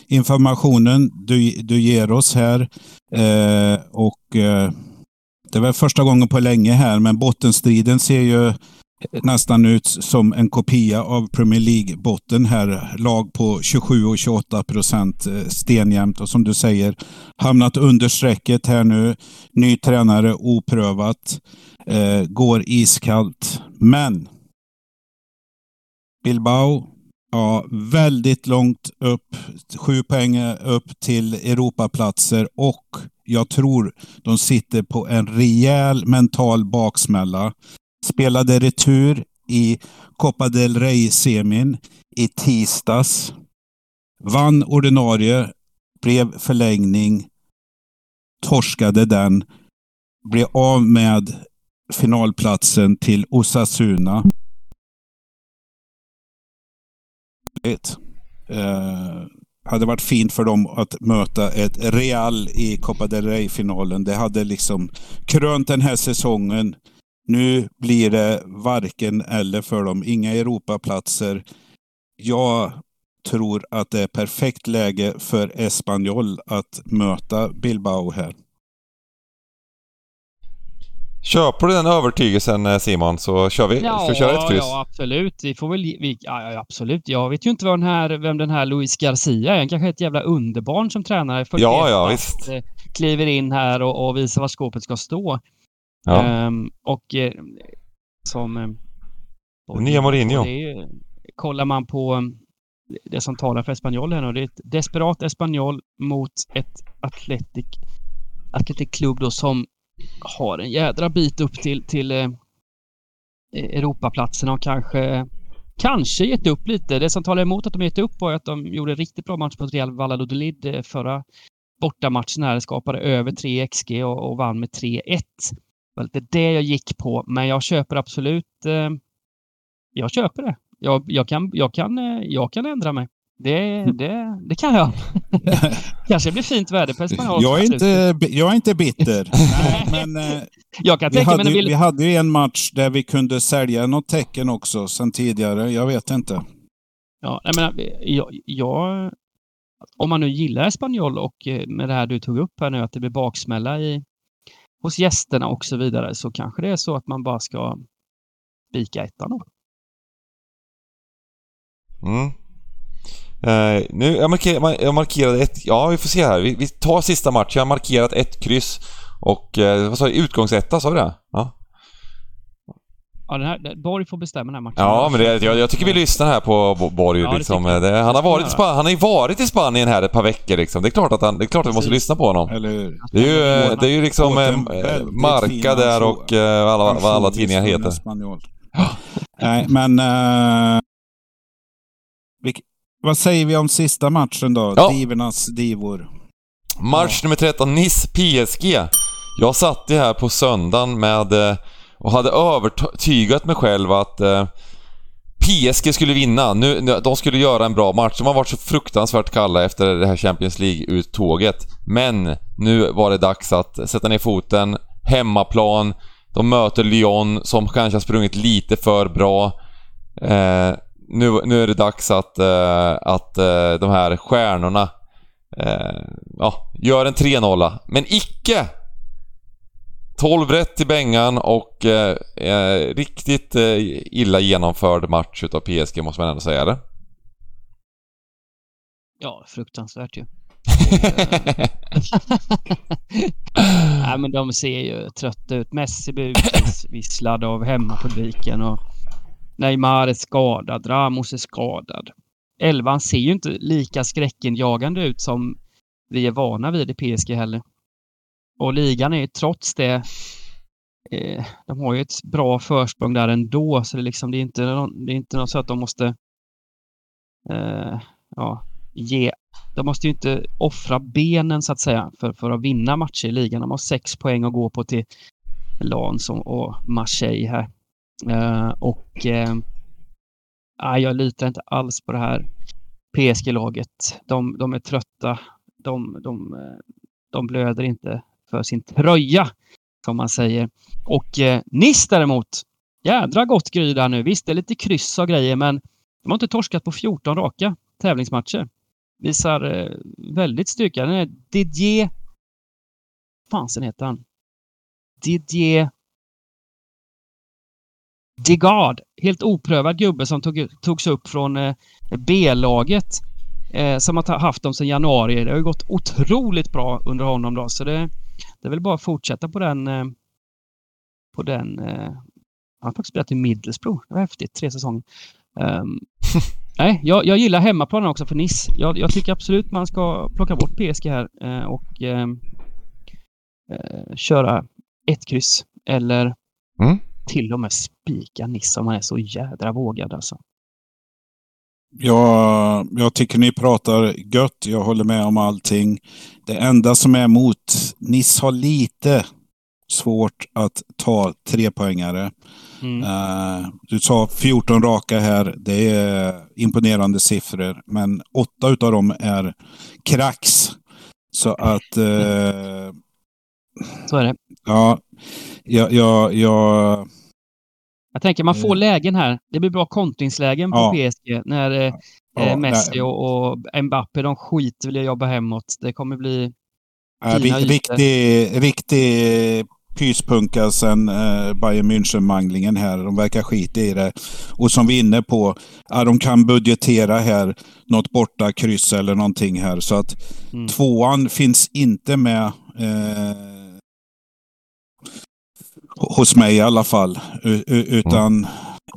informationen du, du ger oss här. Eh, och eh, Det väl första gången på länge här, men bottenstriden ser ju nästan ut som en kopia av Premier League-botten här. Lag på 27 och 28 procent eh, stenjämt och som du säger hamnat under strecket här nu. Ny tränare, oprövat, eh, går iskallt. Men Bilbao, Ja, väldigt långt upp. Sju poäng eh, upp till Europaplatser och jag tror de sitter på en rejäl mental baksmälla. Spelade retur i Copa del Rey-semin i tisdags. Vann ordinarie, blev förlängning, torskade den, blev av med finalplatsen till Osasuna. Eh, hade varit fint för dem att möta ett Real i Copa del Rey-finalen. Det hade liksom krönt den här säsongen. Nu blir det varken eller för dem. Inga Europaplatser. Jag tror att det är perfekt läge för Espanyol att möta Bilbao här. Köper du den övertygelsen eh, Simon så kör vi. Ja, vi köra ett kryss? ja absolut. Vi får väl... Vi, ja, absolut. Jag vet ju inte vad den här, vem den här Luis Garcia är. Han kanske är ett jävla underbarn som tränare. Ja, ja, visst. Eh, kliver in här och, och visar var skåpet ska stå. Ja. Ehm, och eh, som... Eh, Nya Mourinho. och det kollar man på eh, det som talar för Espanyol här nu. Det är ett desperat Espanyol mot ett Athletic, Athletic Club då som har en jädra bit upp till, till eh, Europaplatserna och kanske kanske gett upp lite. Det som talar emot att de gett upp var att de gjorde en riktigt bra match mot Real Valladolid förra bortamatchen här. Skapade över 3 XG och, och vann med 3-1. Det var lite det jag gick på, men jag köper absolut eh, jag köper det. Jag, jag, kan, jag, kan, eh, jag kan ändra mig. Det, det, det kan jag. Kanske blir fint väder på Espanyol. Jag är inte, jag är inte bitter. Nej, men eh, Jag kan vi, tänka hade, vi... ju en match där vi kunde sälja något tecken också sen tidigare. Jag vet inte. Ja, jag menar, jag, jag, om man nu gillar Espanyol och eh, med det här du tog upp här nu, att det blir baksmälla i, hos gästerna och så vidare, så kanske det är så att man bara ska spika ettan då. Mm. Uh, nu, jag, marker, jag markerade ett... Ja, vi får se här. Vi, vi tar sista matchen. Jag har markerat ett kryss. Och Uh, vad sa du? Utgångsetta, sa du det? Ja. Ja, den här, Borg får bestämma den här matchen. Ja, men det, jag, jag tycker vi lyssnar här på Bo- Borg. Ja, liksom. det, han, har varit i. Span- han har ju varit i Spanien här ett par veckor liksom. Det är klart att, han, det är klart att vi måste lyssna på honom. Eller hur? Det är ju, det är ju liksom en eh, Marca där och eh, alla, vad alla tidningar heter. Nej, men... vilk- vad säger vi om sista matchen då? Ja. Divornas divor. Match nummer 13, Nice PSG. Jag satt ju här på söndagen med eh, och hade övertygat mig själv att eh, PSG skulle vinna. Nu, nu- de skulle göra en bra match. De har varit så fruktansvärt kalla efter det här Champions League-uttåget. Men nu var det dags att sätta ner foten. Hemmaplan. De möter Lyon som kanske har sprungit lite för bra. Eh, nu, nu är det dags att, eh, att eh, de här stjärnorna eh, ja, gör en 3-0. Men icke! 12 rätt till Bengan och eh, eh, riktigt eh, illa genomförd match utav PSG måste man ändå säga, eller? Ja, fruktansvärt ju. Nej, men de ser ju trötta ut. Messi blir utvisslad av hemmapubliken och Neymar är skadad, Ramos är skadad. Elvan ser ju inte lika skräckinjagande ut som vi är vana vid i PSG heller. Och ligan är ju trots det eh, de har ju ett bra försprång där ändå, så det är liksom det är inte, det är inte något så att de måste eh, ja, ge de måste ju inte offra benen så att säga för, för att vinna matcher i ligan. De har sex poäng att gå på till Lans och, Marseille här. Eh, och eh, jag litar inte alls på det här PSG-laget. De, de är trötta. De, de, eh, de blöder inte för sin tröja, som man säger. Och eh, Nice däremot, jädra gott gry där nu. Visst, det är lite kryss och grejer, men de har inte torskat på 14 raka tävlingsmatcher visar eh, väldigt styrka. Den är Didier... Fansen heter han? Didier... Degard, Helt oprövad gubbe som tog, togs upp från eh, B-laget. Eh, som har haft dem sedan januari. Det har ju gått otroligt bra under honom då. Så det, det är väl bara att fortsätta på den... Eh, på den... Eh, han har faktiskt spelat i Middlesbrough. Det var häftigt. Tre säsonger. Ehm, Nej, jag, jag gillar hemmaplanen också för Nice. Jag, jag, tycker absolut man ska plocka bort PSG här eh, och eh, eh, köra ett kryss. Eller Mm. till och med spika Nice om man är så jädra vågad alltså. Jag, jag tycker ni pratar gött. Jag håller med om allting. Det enda som är emot, Nice har lite svårt att ta trepoängare. Mm. Uh, du sa 14 raka här. Det är imponerande siffror. Men åtta utav dem är kracks. Så att... Uh, Så är det. ja, jag... jag, jag Jag tänker man får Eh. lägen här. Det blir bra kontringslägen på Ja. PSG när eh, eh, Messi och, och Mbappé de skiter vill jobba hemåt. Det kommer bli... Ja, Fina ri- ytor. riktig, riktig pyspunka sen eh, Bayern München-manglingen här. De verkar skita i det. Och som vi är inne på, ja, de kan budgetera här något borta kryss eller någonting här. Så att Mm. tvåan finns inte med eh, hos mig i alla fall. U- utan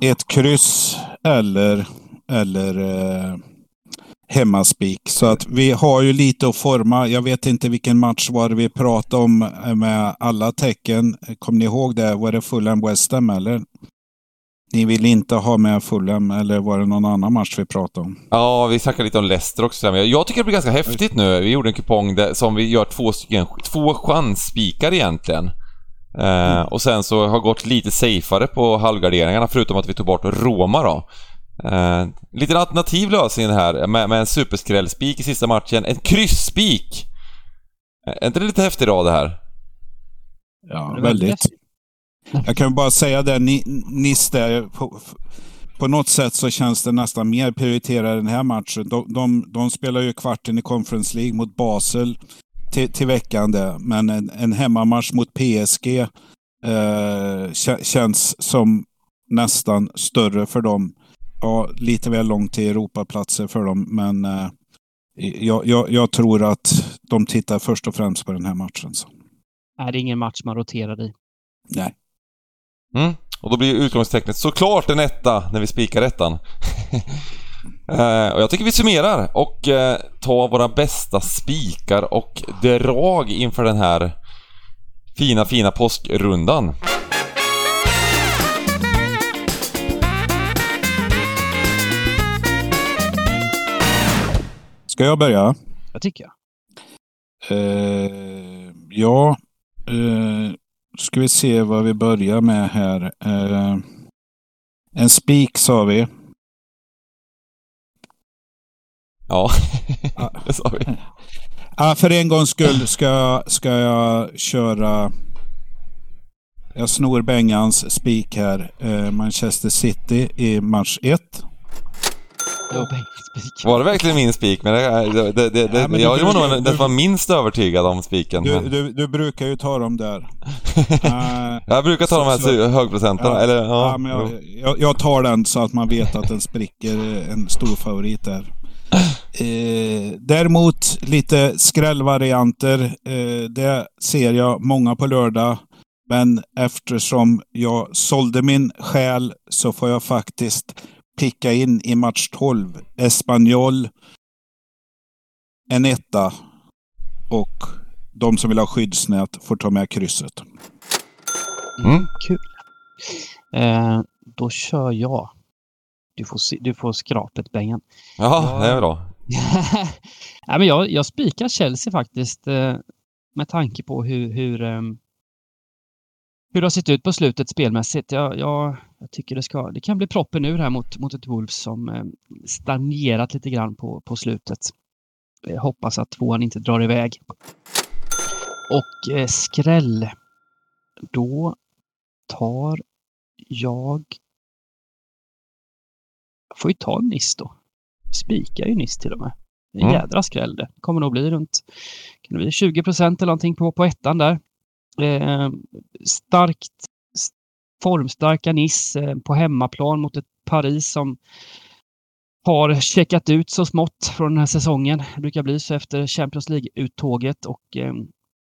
ett kryss eller, eller eh, hemmaspik. Så att vi har ju lite att forma. Jag vet inte vilken match var det vi pratade om med alla tecken. Kommer ni ihåg det? Var det Fulham West Ham eller? Ni vill inte ha med Fulham eller var det någon annan match vi pratade om? Ja, vi snackade lite om Leicester också. Jag tycker det blir ganska häftigt nu. Vi gjorde en kupong där, som vi gör två stycken, två chansspikar egentligen. Eh, och sen så har gått lite safeare på halvgarderingarna förutom att vi tog bort Roma då. Eh, lite alternativ lösning här med, med en superskrällspik i sista matchen. En kryssspik! Eh, Är inte det lite häftig rad det här? Ja, väldigt. Jag kan bara säga det, ni, Nis där, på, på något sätt så känns det nästan mer prioriterat den här matchen. De, de, de spelar ju kvarten i Conference League mot Basel till, till veckan där. Men en, en hemmamatch mot PSG eh, kä- känns som nästan större för dem. Ja, lite väl långt till Europaplatser för dem, men eh, jag, jag, jag tror att de tittar först och främst på den här matchen. Så. Nej, det är ingen match man roterar i. Nej. Mm. Och då blir utgångstecknet såklart en etta när vi spikar ettan. eh, och jag tycker vi summerar och eh, tar våra bästa spikar och drag inför den här fina, fina påskrundan. Ska jag börja? Jag tycker jag. Eh, ja, eh, ska vi se vad vi börjar med här. Eh, en spik sa vi. Ja, det sa vi. Ah, för en gångs skull ska, ska jag köra... Jag snor Bengans spik här. Eh, Manchester City i match 1. Det var det verkligen min spik? Men det, det, det, det, Ja, men du jag var nog den som var minst övertygad om spiken. Du, men... du, du brukar ju ta dem där. Eh, Jag brukar ta de här Så- högprocentarna, Ja, eller ja, ja. men jag, jag, jag tar den så att man vet att den spricker. En stor favorit där. Eh, däremot lite skrällvarianter. Eh, det ser jag många på lördag. Men eftersom jag sålde min själ så får jag faktiskt picka in i match 12. Espanyol. En etta. Och de som vill ha skyddsnät får ta med krysset. Mm. Kul. Eh, då kör jag. Du får, se, du får skrapet, Bengan. Jaha, det är bra. ja, men jag, jag spikar Chelsea faktiskt eh, med tanke på hur, hur, eh, hur det har sett ut på slutet spelmässigt. Jag, jag, jag tycker det, ska, det kan bli proppen ur här mot, mot ett Wolves som eh, stagnerat lite grann på, på slutet. Jag hoppas att tvåan inte drar iväg. Och eh, skräll. Då tar jag... Jag får ju ta Nice då. Spikar ju Nice till och med. En Mm. jädra skräll det. Kommer nog bli runt kan det bli 20 procent eller någonting på, på ettan där. Eh, starkt, formstarka Nice eh, på hemmaplan mot ett Paris som har checkat ut så smått från den här säsongen. Det brukar bli så efter Champions League-uttåget och eh,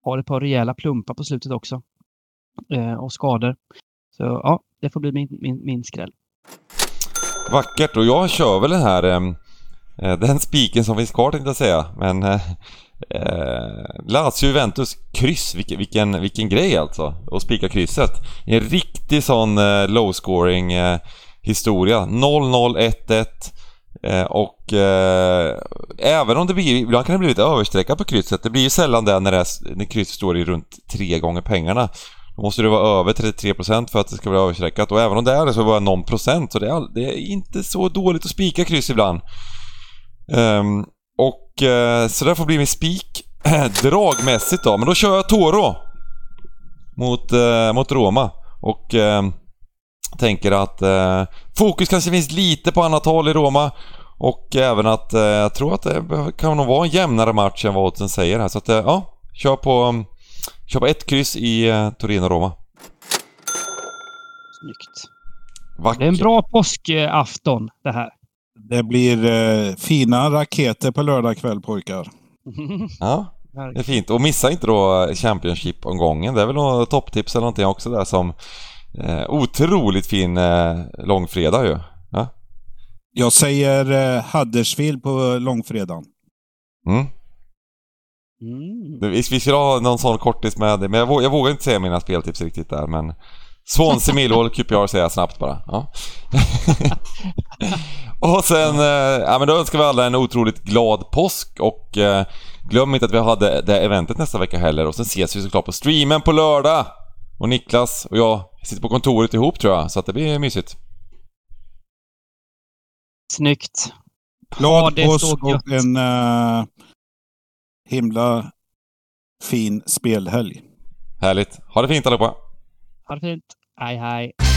har ett par rejäla plumpar på slutet också. Eh, och skador. Så ja, det får bli min, min, min skräll. Vackert och jag kör väl den här eh, Eh, den spiken som finns kvar tänkte jag säga men eh, eh, Lazio Juventus kryss, vilken, vilken, vilken grej alltså att spika krysset. En riktig sån eh, low scoring eh, historia. 0-0, 1-1 eh, och eh, även om det blir, ibland kan det bli lite överstreckat på krysset. Det blir ju sällan det när, det är, när krysset står i runt tre gånger pengarna. Då måste det vara över 33% för att det ska bli överstreckat och även om det är det så är det bara någon procent så det är, det är inte så dåligt att spika kryss ibland. Um, och uh, så det får bli min spik dragmässigt då, men då kör jag Toro mot, uh, mot Roma och uh, tänker att uh, fokus kanske finns lite på annat håll i Roma och även att jag tror att det kan nog vara en jämnare match än vad oddsen säger här så att ja, kör på um, Kör på ett kryss i eh, Torino-Roma. Snyggt. Vackert. Det är en bra påskafton det här. Det blir eh, fina raketer på lördag kväll pojkar. Ja, det är fint. Och missa inte då Championship-omgången. Det är väl något topptips eller någonting också där som eh, otroligt fin eh, långfredag ju. Ja? Jag säger eh, Huddersfield på långfredagen. Mm. Mm. Vi, vi skulle ha någon sån kortis med men jag, vågar, jag vågar inte säga mina speltips riktigt där men Swansea Millwall, QPR säger jag snabbt bara. Ja. och sen, eh, ja men då önskar vi alla en otroligt glad påsk och eh, glöm inte att vi hade det eventet nästa vecka heller och sen ses vi såklart på streamen på lördag! Och Niklas och jag sitter på kontoret ihop tror jag, så att det blir mysigt. Snyggt. Glad så påsk och en eh, himla fin spelhelg. Härligt. Ha det fint allihopa! Ha det fint. Hej hej.